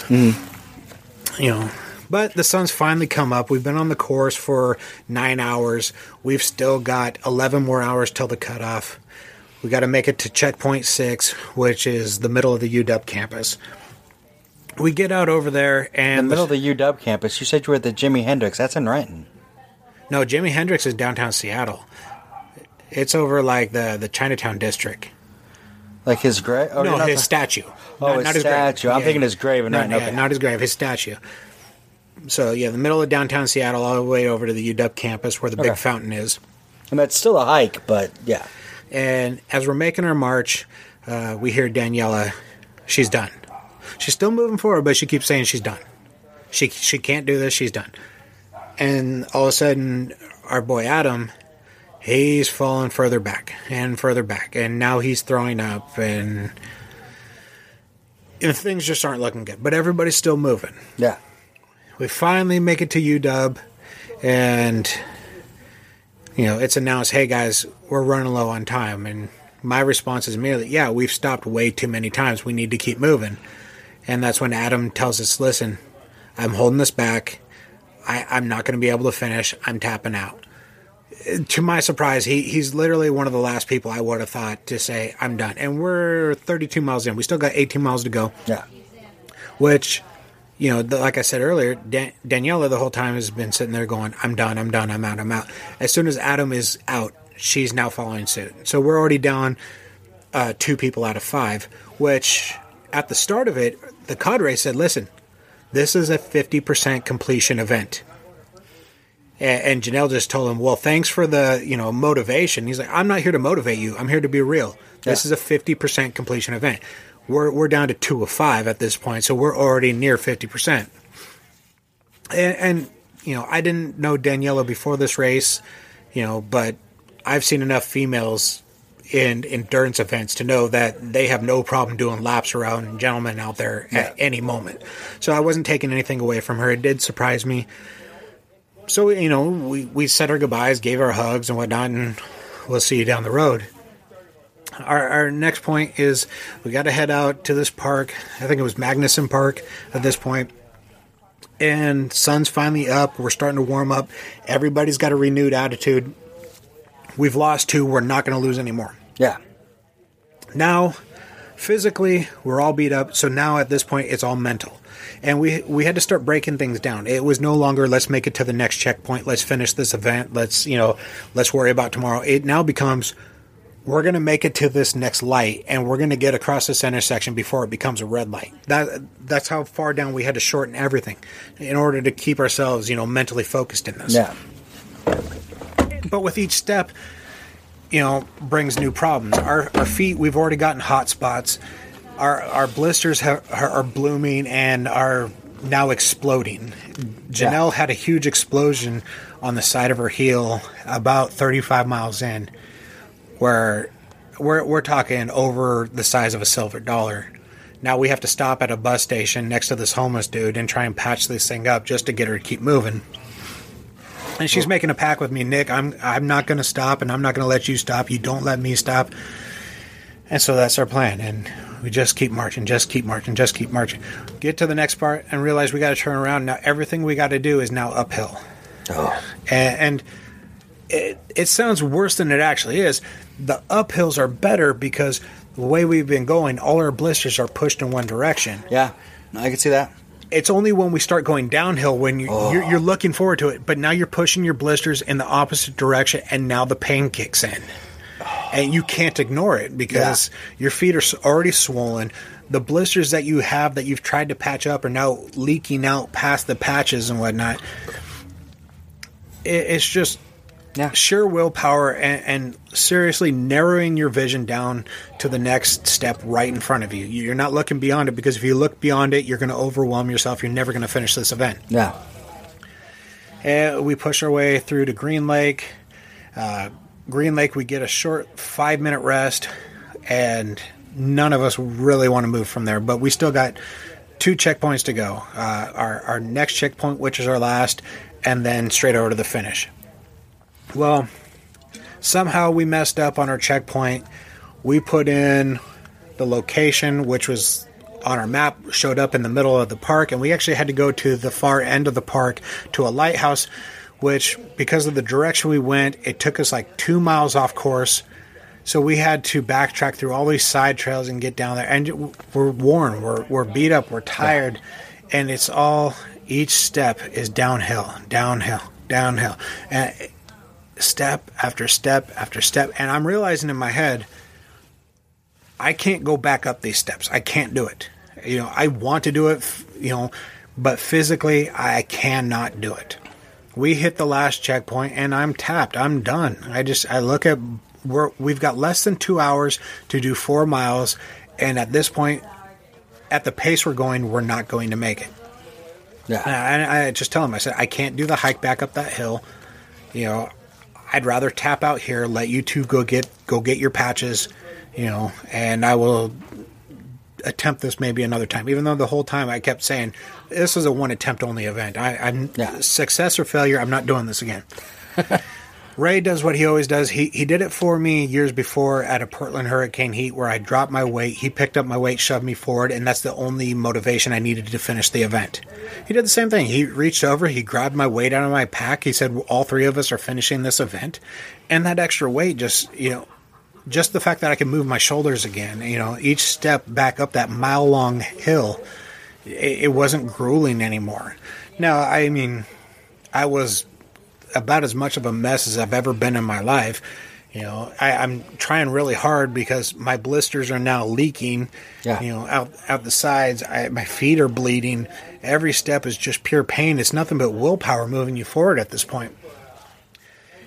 Mm-hmm. You know, but the sun's finally come up. We've been on the course for nine hours. We've still got 11 more hours till the cutoff. We got to make it to checkpoint six, which is the middle of the UW campus. We get out over there, in and the middle of the UW campus. You said you were at the Jimi Hendrix. That's in Renton. no, Jimi Hendrix is downtown Seattle. It's over like the the Chinatown district. Like his grave? Oh, no, not his statue. Oh, his statue. I'm thinking his grave in no, Renton. yeah, Okay. not his grave, his statue. So yeah, the middle of downtown Seattle, all the way over to the UW campus where the big fountain is. I mean, it's still a hike, but yeah. And as we're making our march, uh, we hear Daniela. She's done. She's still moving forward, but she keeps saying she's done. She she can't do this. She's done. And all of a sudden, our boy Adam, he's falling further back and further back, and now he's throwing up, and, and things just aren't looking good. But everybody's still moving. Yeah. We finally make it to UW, and you know, it's announced, hey guys, we're running low on time. And my response is merely, yeah, we've stopped way too many times. We need to keep moving. And that's when Adam tells us, listen, I'm holding this back. I, I'm not going to be able to finish. I'm tapping out. To my surprise, he, he's literally one of the last people I would have thought to say, I'm done. And we're 32 miles in. We still got 18 miles to go, Yeah. which, you know, the, like I said earlier, Dan- Daniela the whole time has been sitting there going, I'm done, I'm done, I'm out, I'm out. As soon as Adam is out, she's now following suit. So we're already down uh, two people out of five, which at the start of it, the cadre said, listen, this is a 50% completion event. And, and Janelle just told him, well, thanks for the, you know, motivation. He's like, I'm not here to motivate you. I'm here to be real. This Yeah. is a 50% completion event. We're, we're down to two of five at this point, so we're already near 50%. And, and you know, I didn't know Daniela before this race, you know, but I've seen enough females in endurance events to know that they have no problem doing laps around gentlemen out there at any moment. So I wasn't taking anything away from her. It did surprise me. So, you know, we, we said our goodbyes, gave our hugs and whatnot, and we'll see you down the road. Our, our next point is we got to head out to this park. I think it was Magnuson Park at this point. and sun's finally up. We're starting to warm up. Everybody's got a renewed attitude. We've lost two. We're not going to lose anymore. Yeah. Now, physically, we're all beat up. So now at this point, it's all mental. And we we had to start breaking things down. It was no longer let's make it to the next checkpoint. Let's finish this event. Let's you know let's worry about tomorrow. It now becomes we're going to make it to this next light and we're going to get across this intersection before it becomes a red light. That that's how far down we had to shorten everything in order to keep ourselves, you know, mentally focused in this. Yeah. But with each step, you know, brings new problems. Our our feet, we've already gotten hot spots. Our our blisters have, are, are blooming and are now exploding. Janelle had a huge explosion on the side of her heel about 35 miles in where we're we're talking over the size of a silver dollar. Now we have to stop at a bus station next to this homeless dude and try and patch this thing up just to get her to keep moving. And she's making a pact with me, Nick. I'm I'm not going to stop, and I'm not going to let you stop. You don't let me stop. And so that's our plan. And we just keep marching, just keep marching, just keep marching. Get to the next part and realize we got to turn around. Now everything we got to do is now uphill. Oh. And, and it, it sounds worse than it actually is. The uphills are better because the way we've been going, all our blisters are pushed in one direction. Yeah. No, I can see that. It's only when we start going downhill when you, you're, oh. you're looking forward to it, but now you're pushing your blisters in the opposite direction, and now the pain kicks in, and you can't ignore it because your feet are already swollen. The blisters that you have that you've tried to patch up are now leaking out past the patches and whatnot. It, it's just Yeah. sheer willpower and, and seriously narrowing your vision down to the next step right in front of you. You're not looking beyond it because if you look beyond it, you're going to overwhelm yourself. You're never going to finish this event. Yeah. And we push our way through to Green Lake. Uh, Green Lake, we get a short five minute rest, and none of us really want to move from there. But we still got two checkpoints to go. Uh, our, our next checkpoint, which is our last, and then straight over to the finish. Well, somehow we messed up on our checkpoint. We put in the location, which was on our map, showed up in the middle of the park, and we actually had to go to the far end of the park to a lighthouse, which, because of the direction we went, it took us like two miles off course. So we had to backtrack through all these side trails and get down there. And we're worn, we're, we're beat up, we're tired, and it's all, each step is downhill, downhill, downhill. And step after step after step. And I'm realizing in my head, I can't go back up these steps. I can't do it. You know, I want to do it, you know, but physically, I cannot do it. We hit the last checkpoint and I'm tapped. I'm done. I just, I look at, we're, we've got less than two hours to do four miles. And at this point, at the pace we're going, we're not going to make it. Yeah. And I, I just tell him, I said, I can't do the hike back up that hill. You know, I'd rather tap out here, let you two go get go get your patches, you know, and I will attempt this maybe another time. Even though the whole time I kept saying this is a one attempt only event. I, I'm Yeah. success or failure. I'm not doing this again. Ray does what he always does. He he did it for me years before at a Portland Hurricane Heat where I dropped my weight. He picked up my weight, shoved me forward, and that's the only motivation I needed to finish the event. He did the same thing. He reached over, he grabbed my weight out of my pack. He said, "All three of us are finishing this event," and that extra weight just you know. Just the fact that I can move my shoulders again, you know, each step back up that mile long hill, it, it wasn't grueling anymore. Now, I mean, I was about as much of a mess as I've ever been in my life. You know, I, I'm trying really hard because my blisters are now leaking. Yeah. You know, out out the sides. I, my feet are bleeding. Every step is just pure pain. It's nothing but willpower moving you forward at this point.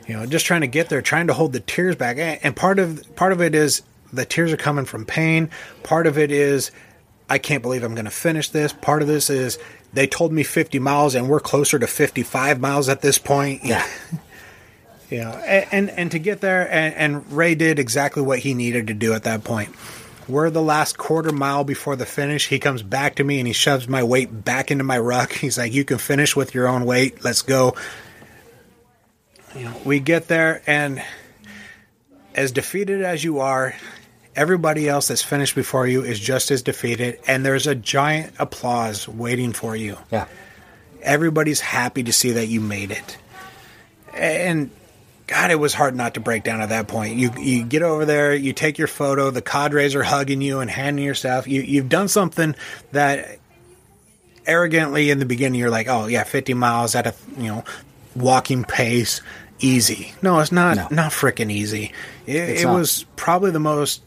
You know, just trying to get there, trying to hold the tears back. And and part of part of it is the tears are coming from pain. Part of it is I can't believe I'm going to finish this. Part of this is they told me 50 miles and we're closer to 55 miles at this point. Yeah. yeah. and, and, and to get there, and, and Ray did exactly what he needed to do at that point. We're the last quarter mile before the finish. He comes back to me and he shoves my weight back into my ruck. He's like, "You can finish with your own weight. Let's go." You know, we get there, and as defeated as you are, everybody else that's finished before you is just as defeated, and there's a giant applause waiting for you. Yeah. Everybody's happy to see that you made it. And God, it was hard not to break down at that point. You you get over there, you take your photo, the cadres are hugging you and handing your stuff. You you've done something that arrogantly in the beginning you're like, oh yeah, 50 miles at a you know walking pace, easy. No, it's not No. not freaking easy. It, it not. was probably the most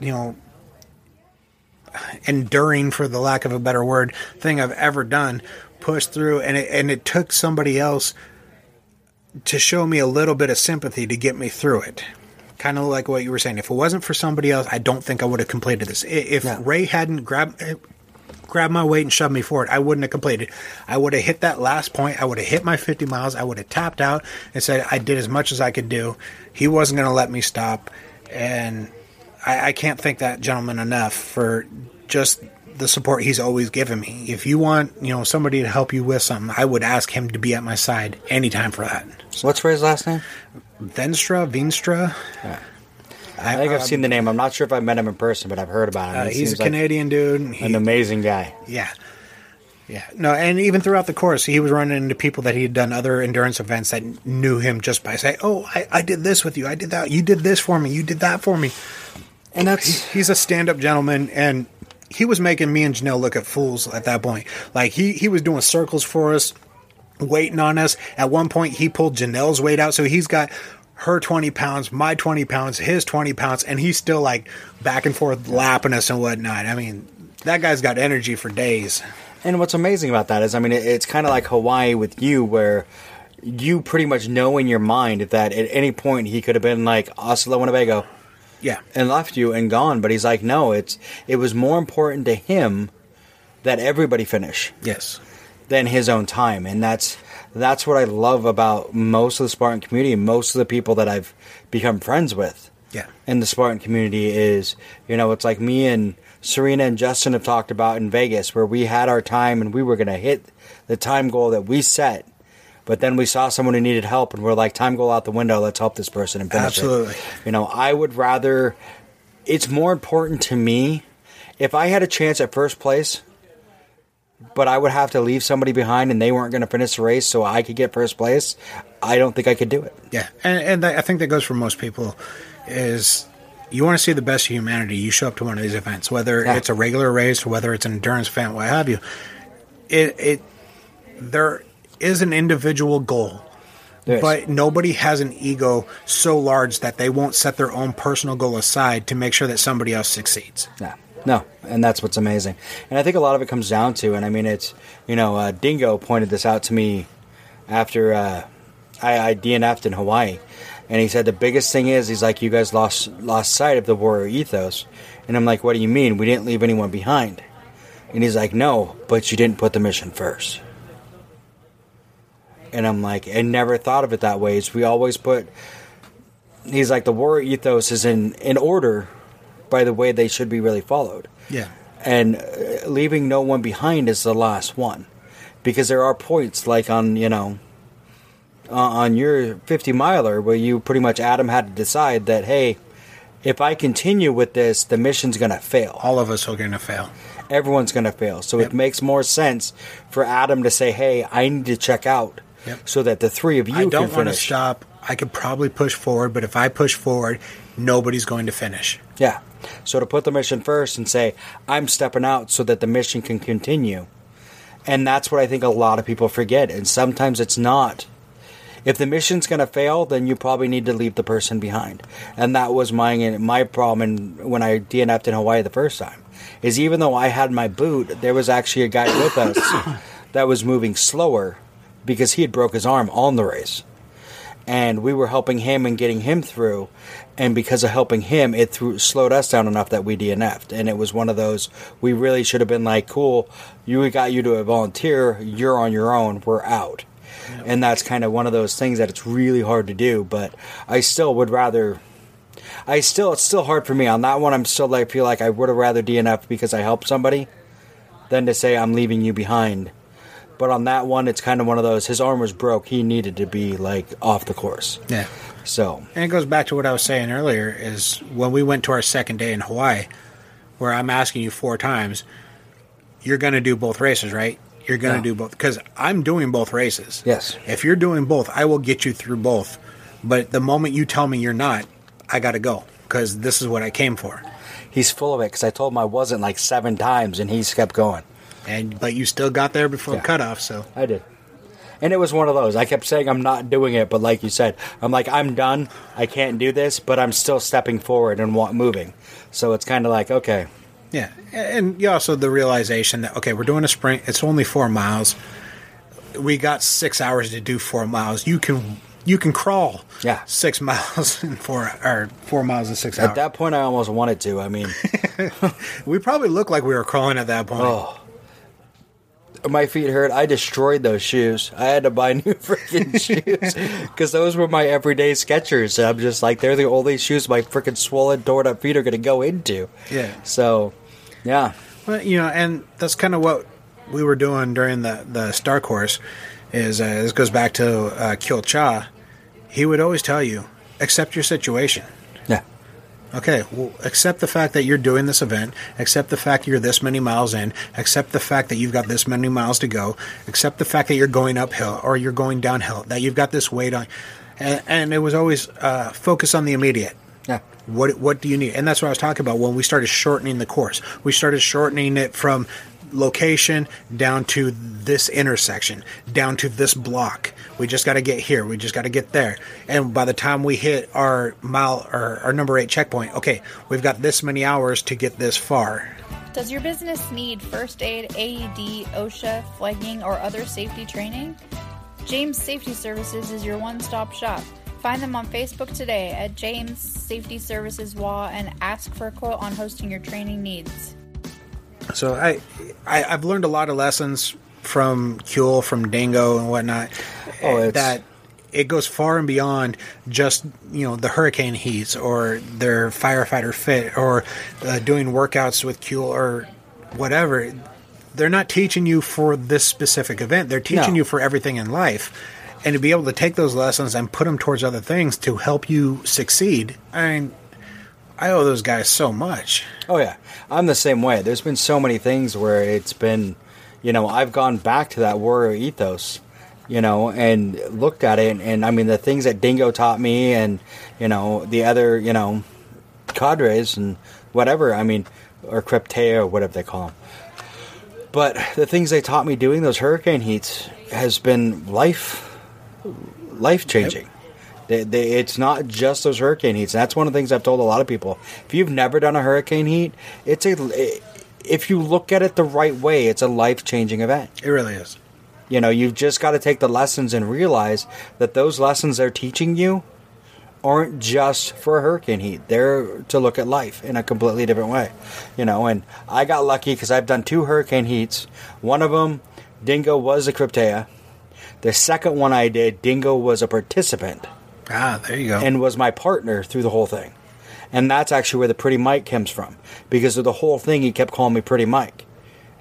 you know enduring for the lack of a better word thing I've ever done pushed through and it, and it took somebody else to show me a little bit of sympathy to get me through it. Kind of like what you were saying if it wasn't for somebody else I don't think I would have completed this. If No. Ray hadn't grabbed eh, grabbed my weight and shoved me forward I wouldn't have completed. I would have hit that last point I would have hit my 50 miles I would have tapped out and said I did as much as I could do. He wasn't going to let me stop and I, I can't thank that gentleman enough for just the support he's always given me. If you want, you know, somebody to help you with something, I would ask him to be at my side anytime for that. What's for his last name? Venstra, Veenstra. I think I've seen the name. I'm not sure if I met him in person, but I've heard about him. Uh, he's a seems like Canadian dude. He- An amazing guy. Yeah. Yeah. No, and even throughout the course, he was running into people that he had done other endurance events that knew him just by saying, Oh, I, I did this with you. I did that. You did this for me. You did that for me. And that's He's a stand up gentleman, and he was making me and Janelle look at fools at that point. Like, he, he was doing circles for us, waiting on us. At one point, he pulled Janelle's weight out, so he's got her 20 pounds, my 20 pounds, his 20 pounds, and he's still like back and forth lapping us and whatnot. I mean, that guy's got energy for days. And what's amazing about that is, I mean, it, it's kind of like Hawaii with you, where you pretty much know in your mind that at any point he could have been like Oslo, Winnebago, Yeah. and left you and gone. But he's like, no, it's it was more important to him that everybody finish Yes. than his own time, and that's that's what I love about most of the Spartan community and most of the people that I've become friends with. Yeah. in the Spartan community is, you know, it's like me and Serena and Justin have talked about in Vegas, where we had our time and we were going to hit the time goal that we set. But then we saw someone who needed help, and we're like, time go out the window. Let's help this person and finish Absolutely. it. You know, I would rather. It's more important to me if I had a chance at first place, but I would have to leave somebody behind and they weren't going to finish the race so I could get first place. I don't think I could do it. Yeah, and, and that, I think that goes for most people. Is you want to see the best of humanity, you show up to one of these events, whether Yeah. it's a regular race or whether it's an endurance event, what have you. It it there is an individual goal, is. but nobody has an ego so large that they won't set their own personal goal aside to make sure that somebody else succeeds. No, no, and that's what's amazing. And I think a lot of it comes down to, and I mean, it's you know, uh, Dingo pointed this out to me after uh, I, I DNF'd in Hawaii, and he said the biggest thing is he's like, you guys lost lost sight of the warrior ethos, and I'm like, what do you mean? We didn't leave anyone behind, and he's like, no, but you didn't put the mission first. And I'm like, I never thought of it that way. We always put. He's like the warrior ethos is in in order by the way they should be really followed. Yeah, And uh, leaving no one behind is the last one. Because there are points like on, you know, uh, on your 50 miler where you pretty much Adam had to decide that hey, if I continue with this, the mission's going to fail. All of us are going to fail. Everyone's going to fail. So Yep. it makes more sense for Adam to say, "Hey, I need to check out." Yep. So that the three of you I don't want to stop. I could probably push forward, but if I push forward, nobody's going to finish. Yeah. So to put the mission first and say, I'm stepping out so that the mission can continue. And that's what I think a lot of people forget. And sometimes it's not. If the mission's going to fail, then you probably need to leave the person behind. And that was my my problem in, when I DNF'd in Hawaii the first time. Is even though I had my boot, there was actually a guy with us that was moving slower because he had broke his arm on the race and we were helping him and getting him through. And because of helping him, it threw, slowed us down enough that we DNF'd. And it was one of those we really should have been like, "Cool, you got you to a volunteer. You're on your own. We're out." And that's kind of one of those things that it's really hard to do. But I still would rather. I still it's still hard for me on that one. I'm still like feel like I would have rather DNF because I helped somebody than to say I'm leaving you behind. But on that one, it's kind of one of those. His arm was broke. He needed to be like off the course. Yeah. So And it goes back to what I was saying earlier is when we went to our second day in Hawaii, where I'm asking you four times, you're going to do both races, right? You're going to do both because I'm doing both races. Yes. If you're doing both, I will get you through both. But the moment you tell me you're not, I got to go because this is what I came for. he's full of it because I told him I wasn't like seven times, and he's kept going. And but you still got there before Yeah. cutoff, so I did. And it was one of those. I kept saying I'm not doing it, but like you said, I'm like I'm done. I can't do this, but I'm still stepping forward and wa- moving. So it's kind of like okay, Yeah, and you also the realization that okay, we're doing a sprint. It's only four miles. We got six hours to do four miles. You can you can crawl. Yeah. six miles in four or four miles in six at hours. that point I almost wanted to. I mean, we probably looked like we were crawling at that point. oh, my feet hurt. I destroyed those shoes. I had to buy new freaking shoes because those were my everyday Skechers. I'm just like they're the only shoes my freaking swollen, torn up feet are going to go into. Yeah. So, yeah. Well, you know, and that's kind of what we were doing during the the star course. Is uh, this goes back to uh, Kyo Cha? He would always tell you, accept your situation. Okay, well, accept the fact that you're doing this event, accept the fact you're this many miles in, accept the fact that you've got this many miles to go, accept the fact that you're going uphill or you're going downhill, that you've got this weight on. And, and it was always uh, focus on the immediate. Yeah. What what do you need? And that's what I was talking about when we started shortening the course. We started shortening it from location down to this intersection, down to this block. We just got to get here. We just got to get there. And by the time we hit our mile or our number eight checkpoint, okay, we've got this many hours to get this far. Does your business need first aid, AED, OSHA, flagging, or other safety training? James Safety Services is your one stop shop. Find them on Facebook today at James Safety Services WA and ask for a quote on hosting your training needs. So I, I I've learned a lot of lessons from Kuel, from Dingo, and whatnot. Oh, it's- that it goes far and beyond just you know the hurricane heats or their firefighter fit or uh, doing workouts with Kuel or whatever. They're not teaching you for this specific event. They're teaching No. you for everything in life. And to be able to take those lessons and put them towards other things to help you succeed, I mean, I owe those guys so much. Oh yeah, I'm the same way. There's been so many things where it's been, you know, I've gone back to that warrior ethos, you know, and looked at it, and, and I mean the things that Dingo taught me, and you know the other, you know, cadres and whatever. I mean, or Krypteia or whatever they call them. But the things they taught me doing those hurricane heats has been life, life changing. They, they, it's not just those hurricane heats. That's one of the things I've told a lot of people. If you've never done a hurricane heat, it's a. If you look at it the right way, it's a life changing event. It really is. You know, you've just got to take the lessons and realize that those lessons they're teaching you aren't just for a hurricane heat. They're to look at life in a completely different way. You know, and I got lucky because I've done two hurricane heats. One of them, Dingo was a Krypteia. The second one I did, Dingo was a participant Ah, there you go. and was my partner through the whole thing. And that's actually where the Pretty Mike comes from. Because of the whole thing, he kept calling me Pretty Mike.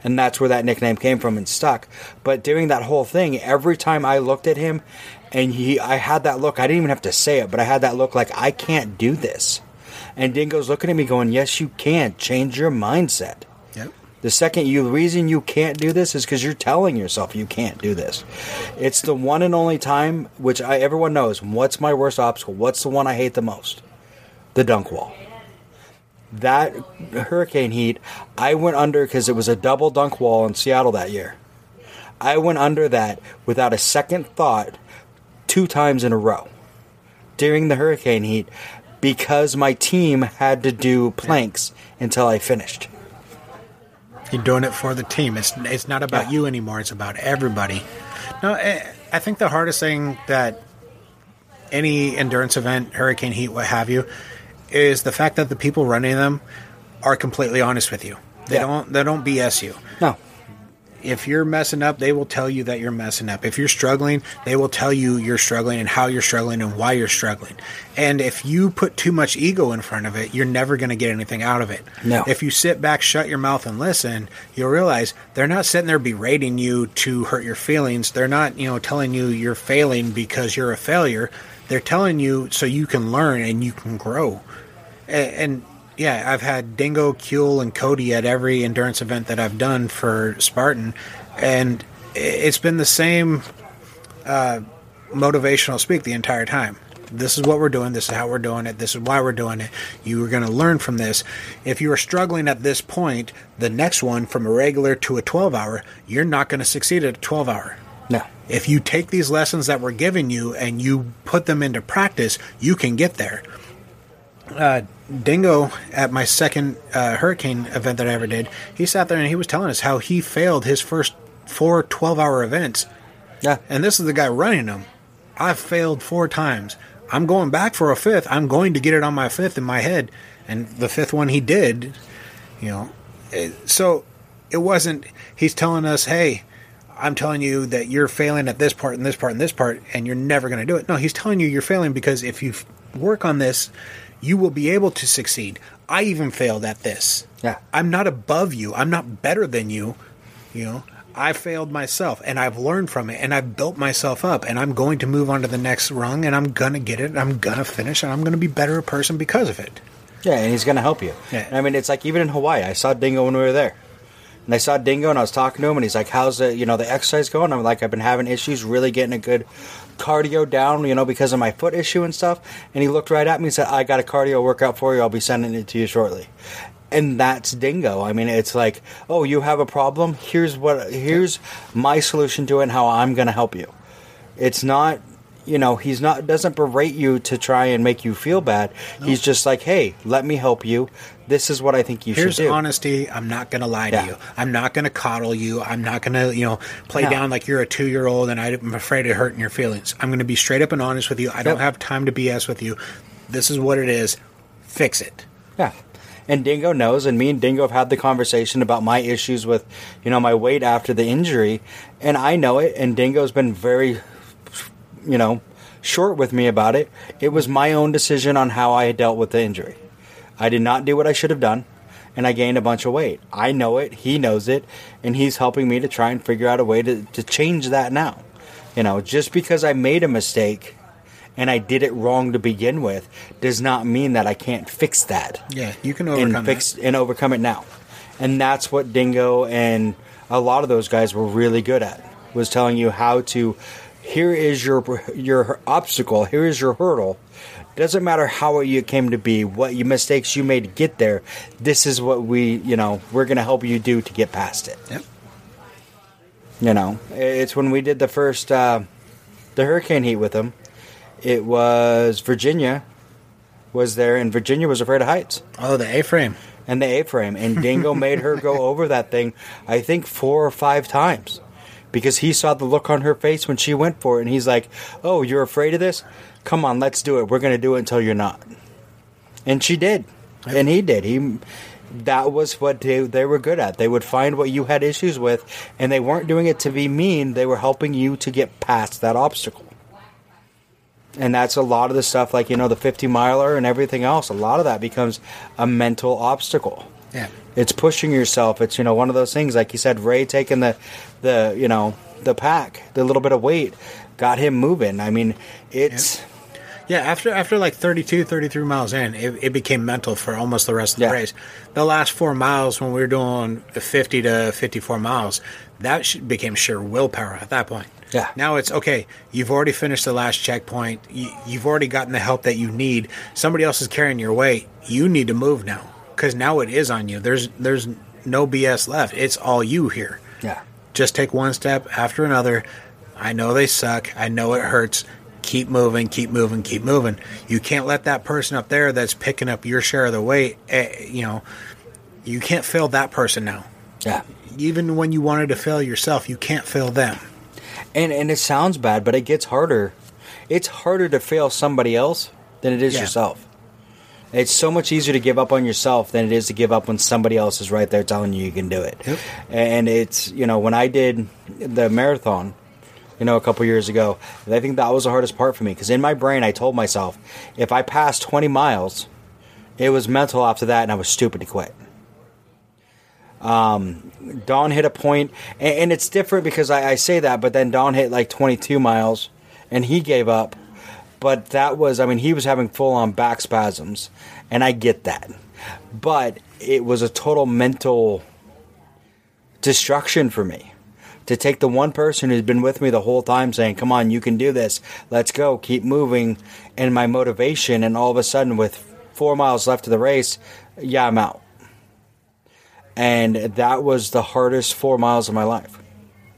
and that's where that nickname came from and stuck. But during that whole thing, every time I looked at him, and he, I had that look. I didn't even have to say it, but I had that look like I can't do this. And Dingo's looking at me, going, "Yes, you can. Change your mindset." The second you reason you can't do this is because you're telling yourself you can't do this. It's the one and only time which I everyone knows. What's my worst obstacle? What's the one I hate the most? The dunk wall. That hurricane heat, I went under because it was a double dunk wall in Seattle that year. I went under that without a second thought two times in a row during the hurricane heat because my team had to do planks until I finished. You're doing it for the team. It's it's not about Yeah. you anymore. It's about everybody. No, I, I think the hardest thing that any endurance event, hurricane heat, what have you, is the fact that the people running them are completely honest with you. They Yeah. don't they don't BS you. No. If you're messing up, they will tell you that you're messing up. If you're struggling, they will tell you you're struggling and how you're struggling and why you're struggling. And if you put too much ego in front of it, you're never going to get anything out of it. No. If you sit back, shut your mouth, and listen, you'll realize they're not sitting there berating you to hurt your feelings. They're not, you know, telling you you're failing because you're a failure. They're telling you so you can learn and you can grow. And, and yeah, I've had Dingo, Kuhl, and Cody at every endurance event that I've done for Spartan, and it's been the same uh, motivational speak the entire time. This is what we're doing. This is how we're doing it. This is why we're doing it. You are going to learn from this. If you are struggling at this point, the next one from a regular to a 12 hour, you're not going to succeed at a 12 hour. No. If you take these lessons that we're giving you and you put them into practice, you can get there. Uh, Dingo, at my second uh, hurricane event that I ever did, he sat there and he was telling us how he failed his first four 12 hour events. Yeah. And this is the guy running them. I've failed four times. I'm going back for a fifth. I'm going to get it on my fifth in my head. And the fifth one he did, you know. So it wasn't, he's telling us, hey, I'm telling you that you're failing at this part and this part and this part, and you're never going to do it. No, he's telling you you're failing because if you work on this, you will be able to succeed. I even failed at this. Yeah. I'm not above you. I'm not better than you. You know, I failed myself and I've learned from it and I've built myself up and I'm going to move on to the next rung and I'm going to get it. And I'm going to finish and I'm going to be better a person because of it. Yeah, and he's going to help you. Yeah. I mean, it's like even in Hawaii, I saw Dingo when we were there. And I saw Dingo and I was talking to him and he's like, "How's the, you know, the exercise going?" I'm like, "I've been having issues really getting a good cardio down, you know, because of my foot issue and stuff." And he looked right at me and said, "I got a cardio workout for you. I'll be sending it to you shortly." And that's Dingo. I mean, it's like, "Oh, you have a problem? Here's what here's my solution to it and how I'm going to help you." It's not you know he's not doesn't berate you to try and make you feel bad he's just like hey let me help you this is what i think you Here's should do Here's honesty. I'm not going to lie Yeah. to you. I'm not going to coddle you. I'm not going to, you know, play No. down like you're a two year old and I'm afraid of hurting your feelings. I'm going to be straight up and honest with you. I don't have time to BS with you. This is what it is. Fix it. Yeah. And Dingo knows, and me and Dingo have had the conversation about my issues with, you know, my weight after the injury, and I know it, and Dingo's been very, you know, short with me about it. It was my own decision on how I dealt with the injury. I did not do what I should have done, and I gained a bunch of weight. I know it, he knows it, and he's helping me to try and figure out a way to, to change that now. You know, just because I made a mistake and I did it wrong to begin with does not mean that I can't fix that Yeah, you can overcome and fix and overcome it now. And that's what Dingo and a lot of those guys were really good at was telling you how to here is your your obstacle, here is your hurdle. Doesn't matter how you came to be, what you mistakes you made to get there. This is what we, you know, we're going to help you do to get past it. Yep. You know, it's when we did the first uh, the hurricane heat with them. It was Virginia was there, and Virginia was afraid of heights Oh, the A frame. and the A-frame, and Dingo made her go over that thing. I think four or five times because he saw the look on her face when she went for it, and he's like, "Oh, you're afraid of this? Come on, let's do it. We're going to do it until you're not." And she did, and he did. He that was what they, they were good at. They would find what you had issues with, and they weren't doing it to be mean. They were helping you to get past that obstacle. And that's a lot of the stuff, like you know, the 50 miler and everything else. A lot of that becomes a mental obstacle. Yeah. It's pushing yourself. It's you know one of those things like you said. Ray taking the the you know the pack, the little bit of weight, got him moving. I mean, it's. Yeah, after after like 32, 33 miles in, it, it became mental for almost the rest of the Yeah. race. The last four miles, when we were doing 50 to 54 miles, that became sheer willpower at that point. Yeah. Now it's okay. You've already finished the last checkpoint. You, you've already gotten the help that you need. Somebody else is carrying your weight. You need to move now because now it is on you. There's there's no BS left. It's all you here. Yeah. Just take one step after another. I know they suck. I know it hurts. Keep moving, keep moving, keep moving. You can't let that person up there that's picking up your share of the weight, eh, you know, you can't fail that person now. Yeah. Even when you wanted to fail yourself, you can't fail them. And and it sounds bad, but it gets harder. It's harder to fail somebody else than it is Yeah. yourself. It's so much easier to give up on yourself than it is to give up when somebody else is right there telling you you can do it. Yep. And it's you know when I did the marathon, you know a couple years ago, I think that was the hardest part for me because in my brain I told myself if I passed twenty miles, it was mental after that, and I was stupid to quit. Um, Don hit a point, and, and it's different because I, I say that, but then Don hit like 22 miles, and he gave up. But that was, I mean, he was having full on back spasms, and I get that. But it was a total mental destruction for me to take the one person who's been with me the whole time saying, Come on, you can do this, let's go, keep moving, and my motivation, and all of a sudden, with four miles left of the race, yeah, I'm out and that was the hardest four miles of my life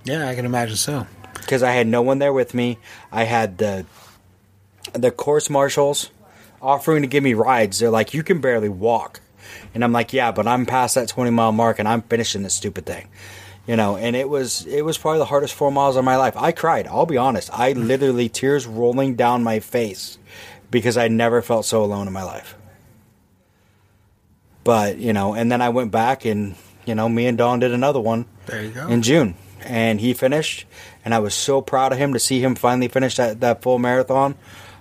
Yeah, I can imagine so. because I had no one there with me. I had the the course marshals offering to give me rides. They're like, "You can barely walk," and I'm like, "Yeah, but I'm past that 20 mile mark and I'm finishing this stupid thing." You know, and it was it was probably the hardest four miles of my life. I cried. I'll be honest. I literally tears rolling down my face because I never felt so alone in my life. But you know, and then I went back and you know, me and Don did another one There you go. in June, and he finished, and I was so proud of him to see him finally finish that, that full marathon.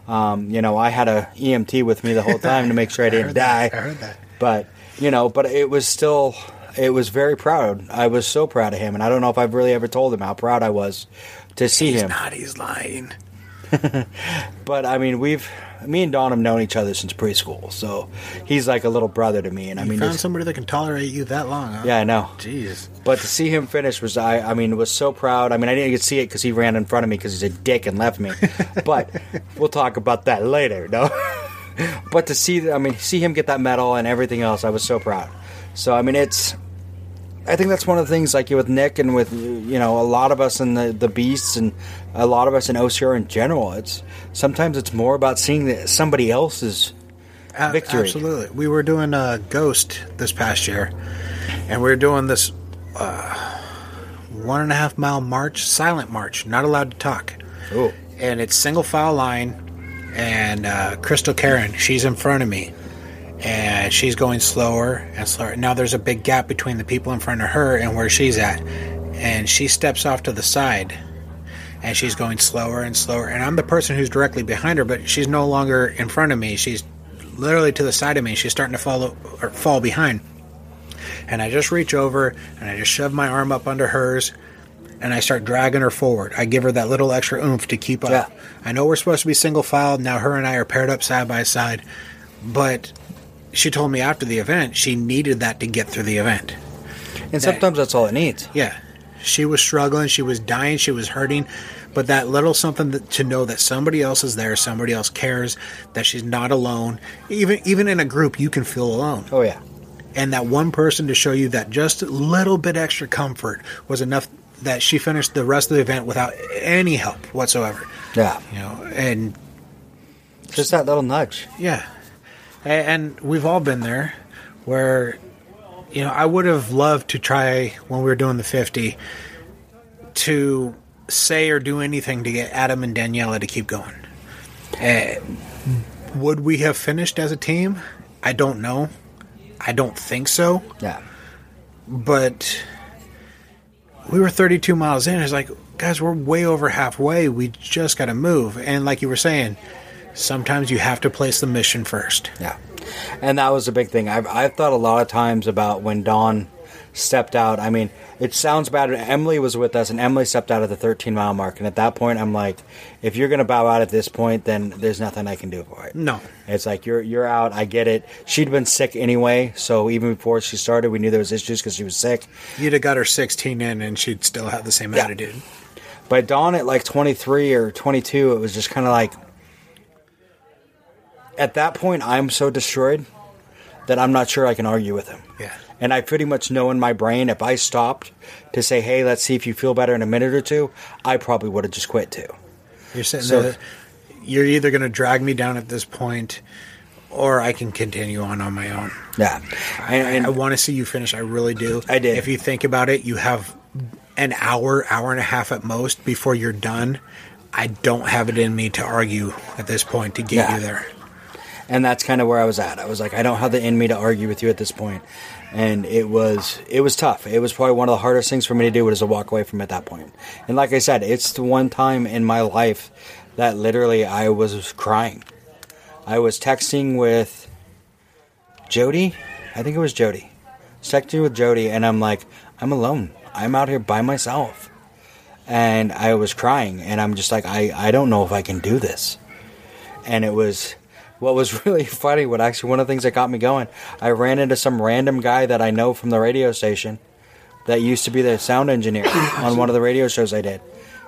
Um, you know, I had a EMT with me the whole time to make sure I didn't heard die. that. I heard that. But you know, but it was still, it was very proud. I was so proud of him, and I don't know if I've really ever told him how proud I was to see him. He's him. not. He's lying. But I mean, we've me and Don have known each other since preschool, so he's like a little brother to me. And I You mean, found somebody that can tolerate you that long, huh? yeah, I know. Jeez. But to see him finish was, I, I mean, was so proud. I mean, I didn't get to see it because he ran in front of me because he's a dick and left me. but we'll talk about that later, no? but to see, I mean, see him get that medal and everything else, I was so proud. So, I mean, it's, I think that's one of the things, like with Nick and with, you know, a lot of us in the, the Beasts and a lot of us in OCR in general. It's sometimes it's more about seeing somebody else's A- Victory. Absolutely. We were doing a Ghost this past year, and we were doing this uh, one and a half mile march, silent march, not allowed to talk. Oh. And it's single file line, and uh, Crystal Karen, she's in front of me, and she's going slower and slower. Now there's a big gap between the people in front of her and where she's at, and she steps off to the side. And she's going slower and slower, and I'm the person who's directly behind her, but she's no longer in front of me. She's literally to the side of me. She's starting to follow or fall behind. And I just reach over and I just shove my arm up under hers and I start dragging her forward. I give her that little extra oomph to keep up. Yeah. I know we're supposed to be single filed. Now her and I are paired up side by side. But she told me after the event she needed that to get through the event. And sometimes that's all it needs. Yeah. She was struggling, she was dying, she was hurting, but that little something that, to know that somebody else is there, somebody else cares, that she's not alone. Even even in a group you can feel alone. Oh, yeah. And that one person to show you that just a little bit extra comfort was enough that she finished the rest of the event without any help whatsoever. Yeah. You know, and Just that little nudge. yeah. And we've all been there where, you know, I would have loved to try when we were doing the 50 to say or do anything to get Adam and Daniela to keep going. Uh, would we have finished as a team? I don't know. I don't think so. Yeah. But we were 32 miles in. It's like, guys, we're way over halfway. We just got to move. And like you were saying, sometimes you have to place the mission first. Yeah. And that was a big thing. I've, I've thought a lot of times about when Don stepped out. I mean, it sounds bad. Emily was with us, and Emily stepped out at the 13 mile mark. And at that point, I'm like, if you're going to bow out at this point, then there's nothing I can do for it. No. It's like you're you're out. I get it. She'd been sick anyway, so even before she started, we knew there was issues because she was sick. You'd have got her 16 in, and she'd still have the same Yeah. attitude. But Don at like 23 or 22, it was just kind of like. At that point, I'm so destroyed that I'm not sure I can argue with him. Yeah. And I pretty much know in my brain if I stopped to say, hey, let's see if you feel better in a minute or two, I probably would have just quit too. You're sitting So- there. You're either going to drag me down at this point, or I can continue on on my own. Yeah. And, and I want to see you finish. I really do. I did. If you think about it, you have an hour, hour and a half at most before you're done. I don't have it in me to argue at this point to get Yeah. you there. And that's kind of where I was at. I was like, I don't have the in me to argue with you at this point, and it was it was tough. It was probably one of the hardest things for me to do was to walk away from at that point. And like I said, it's the one time in my life that literally I was crying. I was texting with Jody. I think it was Jody. Was texting with Jody, and I'm like, I'm alone. I'm out here by myself, and I was crying, and I'm just like, I I don't know if I can do this and it was what was really funny what actually one of the things that got me going i ran into some random guy that i know from the radio station that used to be the sound engineer on one of the radio shows i did.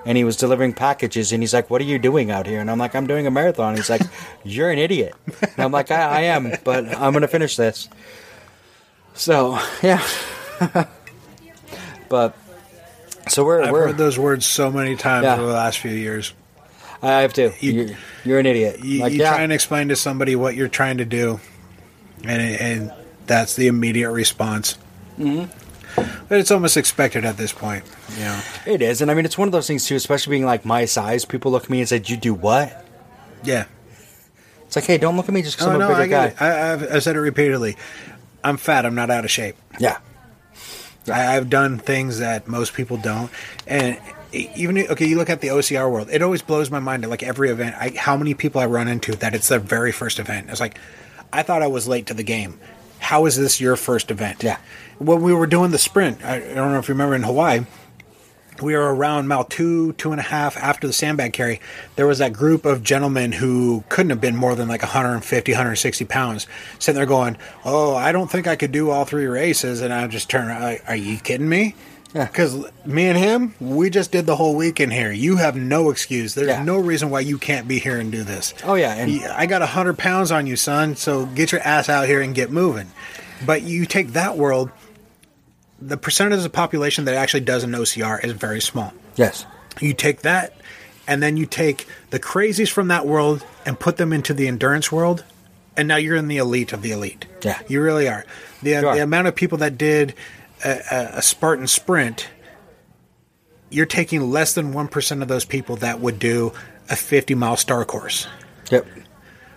And he was delivering packages and he's like what are you doing out here? And i'm like i'm doing a marathon. He's like you're an idiot. And i'm like i, I am but i'm gonna finish this. So yeah. But so we're I've we're heard those words so many times Yeah. over the last few years. I have to You- you, you're an idiot You, like you yeah try and explain to somebody what you're trying to do, and and that's the immediate response. Mm-hmm. But it's almost expected at this point. You know. It is, and I mean, it's one of those things too. Especially being like my size, people look at me and say, "You do what?" Yeah. It's like, hey, don't look at me just because Oh I'm a no, bigger I guy. I, I've, I've said it repeatedly. I'm fat. I'm not out of shape. Yeah, I, I've done things that most people don't, and even okay, you look at the OCR world. It always blows my mind. At like every event, I, how many people I run into that it's their very first event. It's like, I thought I was late to the game. How is this your first event? Yeah. When we were doing the sprint, I, I don't know if you remember in Hawaii. We were around mile two, two and a half after the sandbag carry. There was that group of gentlemen who couldn't have been more than like 150, 160 pounds, sitting there going, "Oh, I don't think I could do all three races." And I just turn, around, "Are you kidding me?" Yeah. Because me and him, we just did the whole weekend here. You have no excuse. There's Yeah. no reason why you can't be here and do this. Oh, yeah, and- I got a hundred pounds on you, son. So get your ass out here and get moving. But you take that world, the percentage of the population that actually does an OCR is very small. yes, You take that, and then you take the crazies from that world and put them into the endurance world, and now you're in the elite of the elite. Yeah. you really are. The, You are. the amount of people that did a, a, Spartan sprint, you're taking less than one percent of those people that would do a 50 mile star course. yep,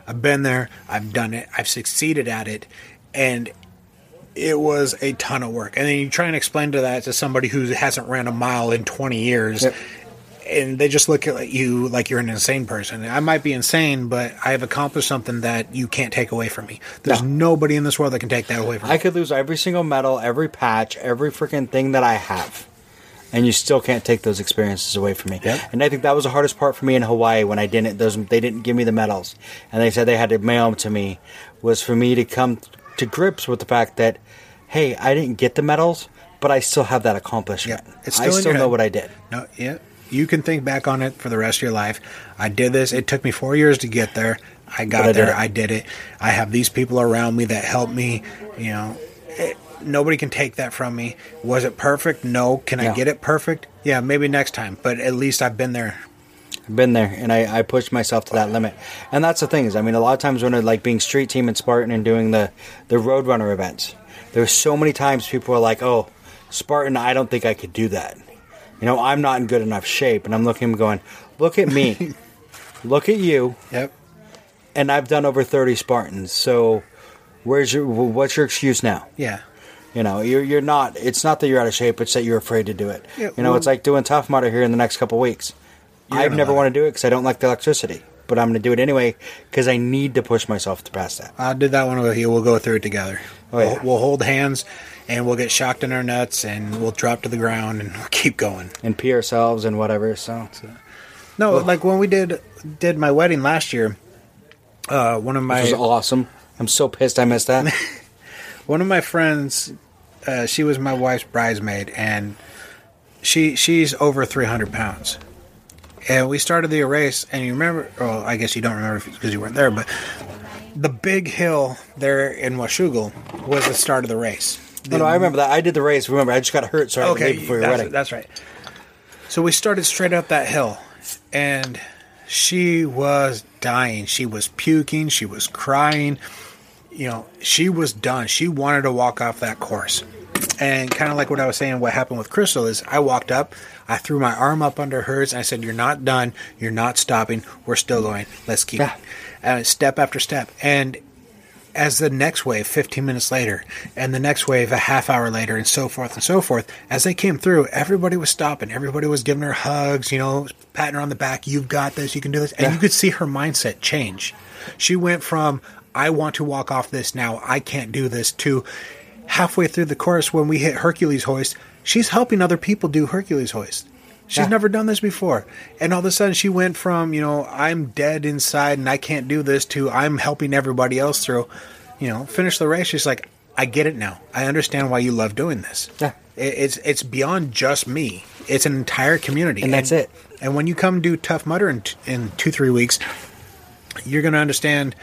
I've been there, I've done it, I've succeeded at it, and it was a ton of work. And then you try and explain to that to somebody who hasn't ran a mile in 20 years, Yep. And they just look at you like you're an insane person. I might be insane, but I have accomplished something that you can't take away from me. There's No. nobody in this world that can take that away from I me. I could lose every single medal, every patch, every freaking thing that I have, and you still can't take those experiences away from me. Yep. And I think that was the hardest part for me in Hawaii when I didn't. Those they didn't give me the medals, and they said they had to mail them to me. Was for me to come to grips with the fact that, hey, I didn't get the medals, but I still have that accomplishment. Yeah, it's I still know what I did. No, yeah. You can think back on it for the rest of your life. I did this. It took me four years to get there. I got I there. it. I did it. I have these people around me that help me. You know, it, nobody can take that from me. Was it perfect? No. Can I get it perfect? Yeah, maybe next time. But at least I've been there. I've been there and I, I pushed myself to that limit. And that's the thing is, I mean, a lot of times when I like being street team in Spartan and doing the, the Roadrunner events, there were so many times people were like, oh, Spartan, I don't think I could do that. You know, I'm not in good enough shape. And I'm looking at him going, look at me. look at you. Yep. And I've done over 30 Spartans. So where's your, what's your excuse now? Yeah. You know, you're you're not. It's not that you're out of shape. It's that you're afraid to do it. Yeah, you know, well- it's like doing Tough Mudder here in the next couple weeks. I've never want to do it because I don't like the electricity. but I'm going to do it anyway because I need to push myself to pass that. I'll do that one with you. We'll go through it together. Oh, yeah. we'll, we'll hold hands and we'll get shocked in our nuts and we'll drop to the ground and we'll keep going. And pee ourselves and whatever. So, No, like when we did did my wedding last year, uh, one of my which was awesome. I'm so pissed I missed that. one of my friends, uh, she was my wife's bridesmaid, and she she's over three hundred pounds. And we started the race, and you remember? Well, I guess you don't remember because you weren't there, but the big hill there in Washougal was the start of the race. No, no, I remember that. I did the race. Remember, I just got hurt. Sorry, Okay, okay, before your that's, wedding. that's right. So we started straight up that hill, and she was dying. She was puking. She was crying. You know, she was done. She wanted to walk off that course. And kind of like what I was saying, what happened with Crystal is I walked up, I threw my arm up under hers, and I said, You're not done. You're not stopping. We're still going. Let's keep Yeah. uh, step after step. And as the next wave 15 minutes later and the next wave a half hour later and so forth and so forth. As they came through everybody was stopping. Everybody was giving her hugs you know patting her on the back. You've got this. You can do this. And Yeah. you could see her mindset change. She went from i want to walk off this now. I can't do this to halfway through the course when we hit hercules hoist she's helping other people do hercules hoist She's Yeah. never done this before. And all of a sudden she went from, you know, I'm dead inside and I can't do this to I'm helping everybody else through, you know, finish the race. She's like, I get it now. I understand why you love doing this. Yeah. It's it's beyond just me. It's an entire community. And that's it. And when you come do Tough Mudder in, t- in two, three weeks, you're going to understand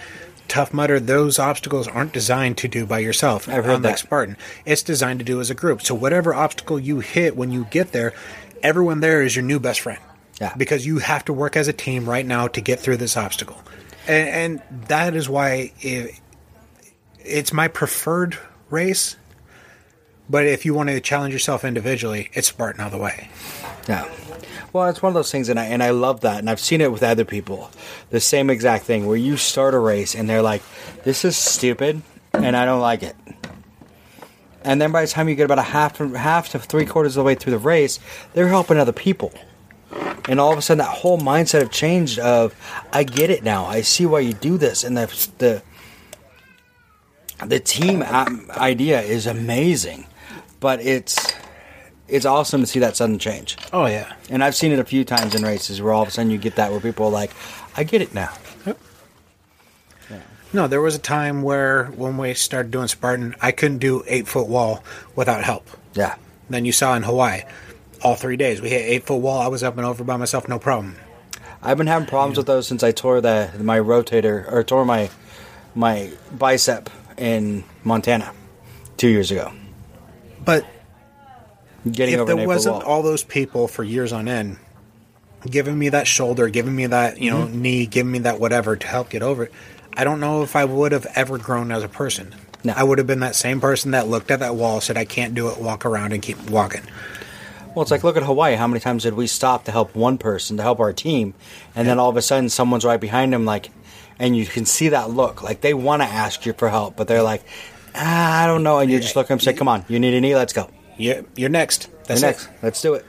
Tough Mudder, those obstacles aren't designed to do by yourself. I've heard unlike that. Spartan. It's designed to do as a group. So whatever obstacle you hit when you get there, everyone there is your new best friend. Yeah. Because you have to work as a team right now to get through this obstacle. And, and that is why it, it's my preferred race. But if you want to challenge yourself individually, it's Spartan all the way. Yeah. Well, it's one of those things, and I and I love that, and I've seen it with other people. The same exact thing where you start a race and they're like, "This is stupid," and I don't like it. And then by the time you get about a half half to three quarters of the way through the race, they're helping other people. And all of a sudden, that whole mindset have changed. Of I get it now. I see why you do this, and the the the team idea is amazing, but it's it's awesome to see that sudden change. Oh, yeah. And I've seen it a few times in races where all of a sudden you get that where people are like, I get it now. No, there was a time where when we started doing Spartan, I couldn't do eight foot wall without help. Yeah. Then you saw in Hawaii, all three days we hit eight foot wall. I was up and over by myself, no problem. I've been having problems with those since I tore the my rotator or tore my my bicep in Montana two years ago. But Getting if over there wasn't wall. all those people for years on end giving me that shoulder, giving me that you know Mm-hmm. knee, giving me that whatever to help get over it, I don't know if I would have ever grown as a person. No. I would have been that same person that looked at that wall, said, "I can't do it," walk around and keep walking. Well, it's like look at Hawaii. How many times did we stop to help one person to help our team, and then all of a sudden someone's right behind them, like, and you can see that look, like they want to ask you for help, but they're like, ah, I don't know, and you just look at them and say, "Come on, you need a knee, let's go." Yeah, you're next. That's You're it. let's do it.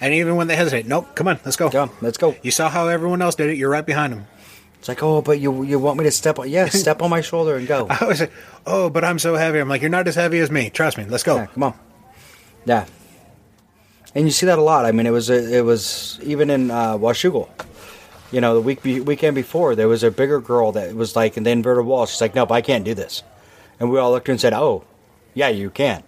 And even when they hesitate, nope, come on, let's go. Go, let's go. You saw how everyone else did it. You're right behind them. It's like, oh, but you you want me to step on? Yeah, step on my shoulder and go. I always say, "Oh, but I'm so heavy." I'm like, "You're not as heavy as me. Trust me. Let's go." Yeah, come on. Yeah. And you see that a lot. I mean, it was it was even in uh, Washougal. You know, the week be, weekend before, there was a bigger girl that was like in the inverted wall. She's like, "Nope, I can't do this." And we all looked at her and said, "Oh, yeah, you can.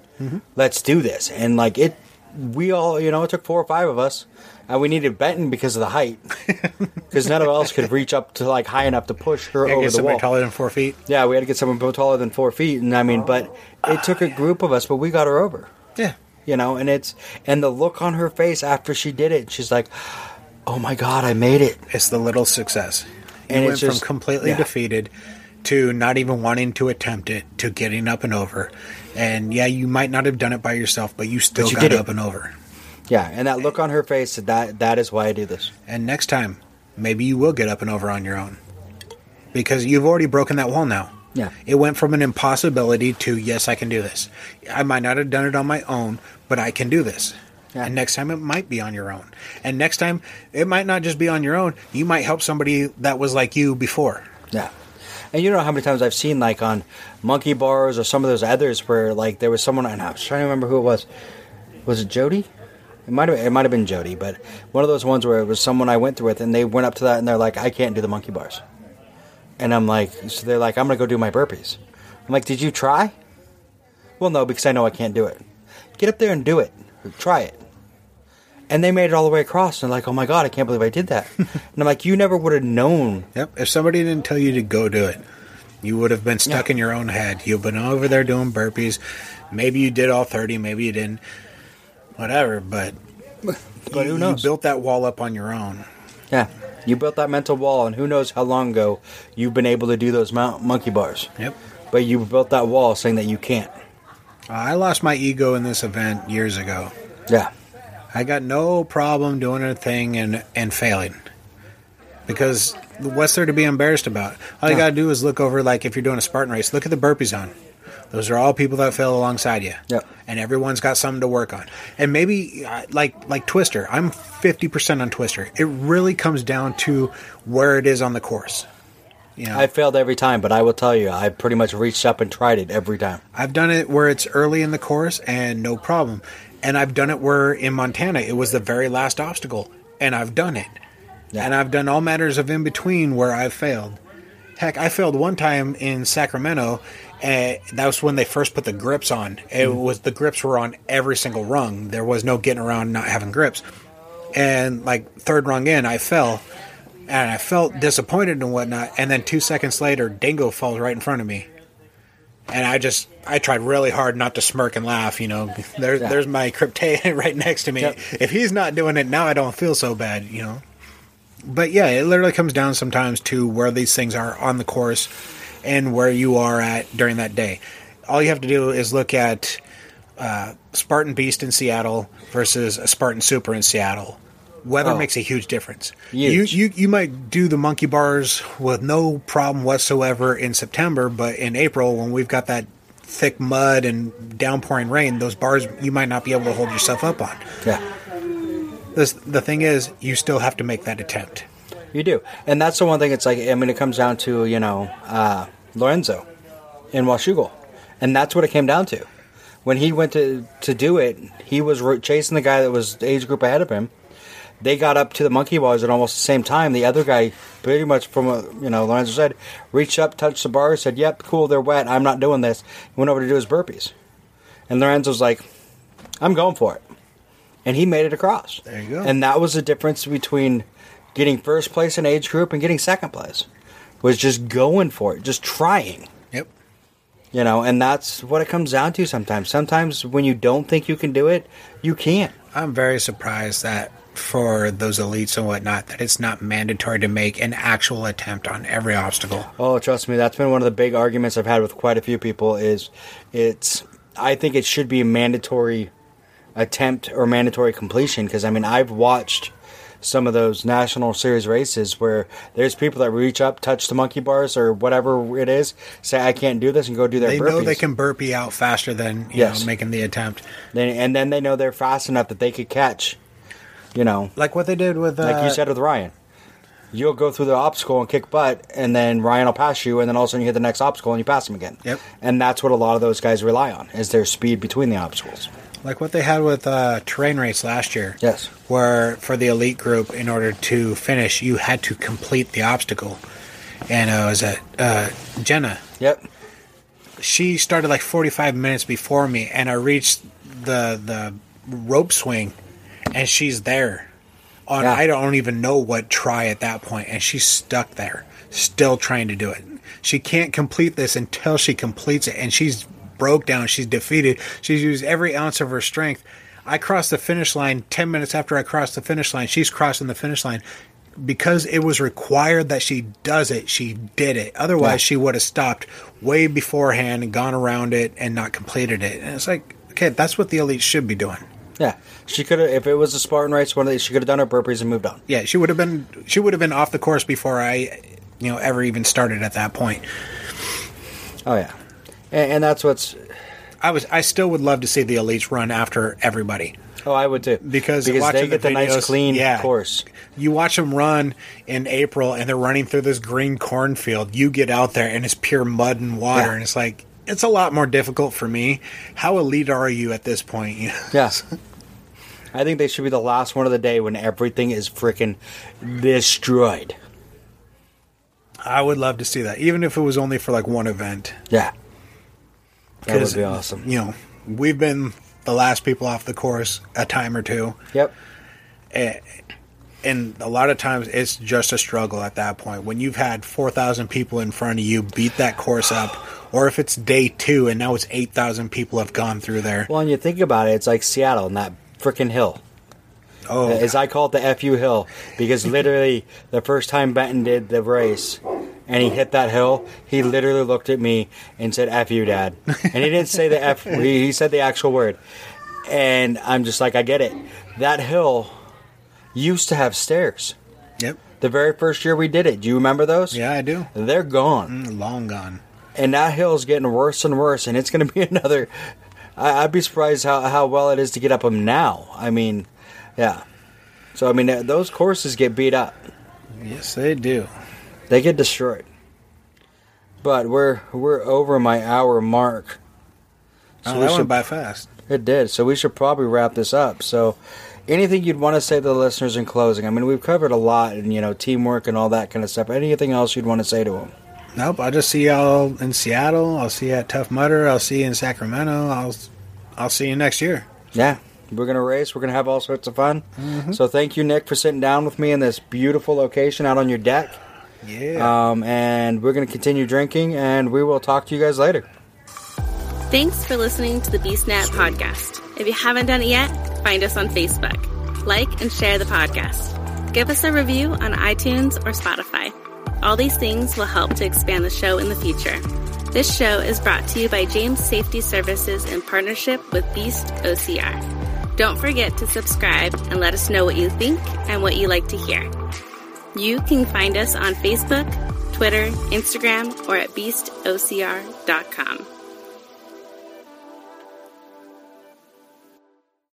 Let's do this." And like it, we all, you know, it took four or five of us, and we needed Benton because of the height, because none of us could reach up to like high enough to push her over the somebody wall. taller than four feet. Yeah, we had to get someone taller than four feet, and I mean, but it took a group of us, but we got her over. Yeah. You know, and it's and the look on her face after she did it, she's like, "Oh my god, I made it!" It's the little success. You And went it's just- from completely yeah. defeated to not even wanting to attempt it to getting up and over. And yeah, you might not have done it by yourself, but you still But you got up and over. Yeah, and that look on her face that that is why I do this. And next time, maybe you will get up and over on your own. Because you've already broken that wall now. Yeah. It went from an impossibility to yes, I can do this. I might not have done it on my own, but I can do this. Yeah. And next time it might be on your own. And next time it might not just be on your own. You might help somebody that was like you before. Yeah. And you know how many times I've seen like on monkey bars or some of those others where like there was someone and I was trying to remember who it was. Was it Jody? It might have it might have been Jody, but one of those ones where it was someone I went through with and they went up to that and they're like, I can't do the monkey bars. And I'm like so they're like, I'm gonna go do my burpees. I'm like, Did you try? Well no, because I know I can't do it. Get up there and do it. Try it. And they made it all the way across and like, Oh my god, I can't believe I did that. and I'm like, You never would have known Yep. If somebody didn't tell you to go do it, you would have been stuck Yeah. in your own head. You've been over there doing burpees. Maybe you did all 30, maybe you didn't. Whatever, but, But you, who knows? you built that wall up on your own. Yeah, you built that mental wall, and who knows how long ago you've been able to do those mount- monkey bars. Yep. But you built that wall saying that you can't. Uh, I lost my ego in this event years ago. Yeah, I got no problem doing a thing and, and failing. Because what's there to be embarrassed about? All you Yeah. got to do is look over, like if you're doing a Spartan race, look at the burpees on. Those are all people that fail alongside you. Yep. And everyone's got something to work on. And maybe, uh, like like Twister, I'm 50% on Twister. It really comes down to where it is on the course. You know, I failed every time, but I will tell you, I pretty much reached up and tried it every time. I've done it where it's early in the course and no problem. And I've done it where in Montana it was the very last obstacle and I've done it. Yeah. And I've done all matters of in between where I've failed. Heck, I failed one time in Sacramento. And that was when they first put the grips on. It Mm. was the grips were on every single rung. There was no getting around not having grips. And like third rung in, I fell, and I felt disappointed and whatnot. And then two seconds later, Dingo falls right in front of me and I just I tried really hard not to smirk and laugh. You know, there's Yeah. there's my Krypteia right next to me. Yep. If he's not doing it now, I don't feel so bad. You know, but yeah, it literally comes down sometimes to where these things are on the course and where you are at during that day. All you have to do is look at uh, Spartan Beast in Seattle versus a Spartan Super in Seattle. Weather Oh. makes a huge difference. Huge. You, you you might do the monkey bars with no problem whatsoever in September, but in April when we've got that thick mud and downpouring rain, those bars you might not be able to hold yourself up on. Yeah, This, the thing is, you still have to make that attempt. You do, and that's the one thing. It's like I mean, it comes down to you know uh, Lorenzo in Washougal, and that's what it came down to. When he went to to do it, he was chasing the guy that was the age group ahead of him. They got up to the monkey bars at almost the same time. The other guy, pretty much from what you know, Lorenzo said, reached up, touched the bars, said, "Yep, cool, they're wet. I'm not doing this." He went over to do his burpees, and Lorenzo's like, "I'm going for it," and he made it across. There you go. And that was the difference between getting first place in age group and getting second place. Was just going for it, just trying. Yep. You know, and that's what it comes down to sometimes. Sometimes when you don't think you can do it, you can't. I'm very surprised that for those elites and whatnot, that it's not mandatory to make an actual attempt on every obstacle. Oh, trust me, that's been one of the big arguments I've had with quite a few people. Is it's I think it should be a mandatory attempt or mandatory completion because I mean I've watched some of those national series races where there's people that reach up, touch the monkey bars or whatever it is, say I can't do this and go do their They burpees. know they can burpee out faster than you Yes. know, making the attempt. Then, and then they know they're fast enough that they could catch. You know, Like what they did with uh, like you said with Ryan. You'll go through the obstacle and kick butt, and then Ryan will pass you, and then all of a sudden you hit the next obstacle and you pass him again. Yep. And that's what a lot of those guys rely on is their speed between the obstacles. Like what they had with uh, terrain race last year. Yes. where for the elite group, in order to finish, you had to complete the obstacle. And uh, it was a uh, Jenna. Yep. She started like 45 minutes before me, and I reached the the rope swing, and she's there. On Yeah. I don't even know what try at that point, and she's stuck there, still trying to do it. She can't complete this until she completes it, and she's broke down. She's defeated. She's used every ounce of her strength. I crossed the finish line 10 minutes after I crossed the finish line. She's crossing the finish line. Because it was required that she does it, she did it. Otherwise, Yeah. she would have stopped way beforehand and gone around it and not completed it. And it's like, okay, that's what the elite should be doing. Yeah. She could have, if it was a Spartan race, one of these, she could have done her burpees and moved on. Yeah, she would have been she would have been off the course before I, you know, ever even started at that point. Oh, yeah. And, and that's what's, I was I still would love to see the elites run after everybody. Oh, I would too. Because because watching they get the the, nice videos- clean yeah. course. You watch them run in April, and they're running through this green cornfield. You get out there, and it's pure mud and water, Yeah. and it's like it's a lot more difficult for me. How elite are you at this point? Yes. I think they should be the last one of the day when everything is freaking destroyed. I would love to see that, even if it was only for like one event. Yeah. That would be awesome. You know, we've been the last people off the course a time or two, Yep. and a lot of times it's just a struggle at that point. When you've had four thousand people in front of you beat that course up, or if it's day two and now it's eight thousand people have gone through there. Well, and you think about it, it's like Seattle and that freaking hill. Oh, As I call it the FU hill, because literally the first time Benton did the race and he hit that hill, he literally looked at me and said, F you, Dad. And he didn't say the F, he he said the actual word. And I'm just like, I get it. That hill used to have stairs. yep, The very first year we did it. Do you remember those? yeah, I do. They're gone. Mm, Long gone. and that hill's getting worse and worse, and it's going to be another. I, I'd be surprised how, how well it is to get up them now. I mean, yeah. So I mean, those courses get beat up; Yes, they do. They get destroyed. But we're we're over my hour mark. Oh, we that should- went by fast. It did. So we should probably wrap this up. So, anything you'd want to say to the listeners in closing? I mean, we've covered a lot, and you know, teamwork and all that kind of stuff. Anything else you'd want to say to them? Nope, I'll just see y'all in Seattle. I'll see you at Tough Mudder. I'll see you in Sacramento. I'll I'll see you next year. Yeah, we're gonna race. We're gonna have all sorts of fun. Mm-hmm. So thank you, Nick, for sitting down with me in this beautiful location out on your deck. Yeah. Um, and we're gonna continue drinking, and we will talk to you guys later. Thanks for listening to the BeastNet podcast. If you haven't done it yet, find us on Facebook. Like and share the podcast. Give us a review on iTunes or Spotify. All these things will help to expand the show in the future. This show is brought to you by James Safety Services in partnership with Beast OCR. Don't forget to subscribe and let us know what you think and what you like to hear. You can find us on Facebook, Twitter, Instagram, or at beastocr.com.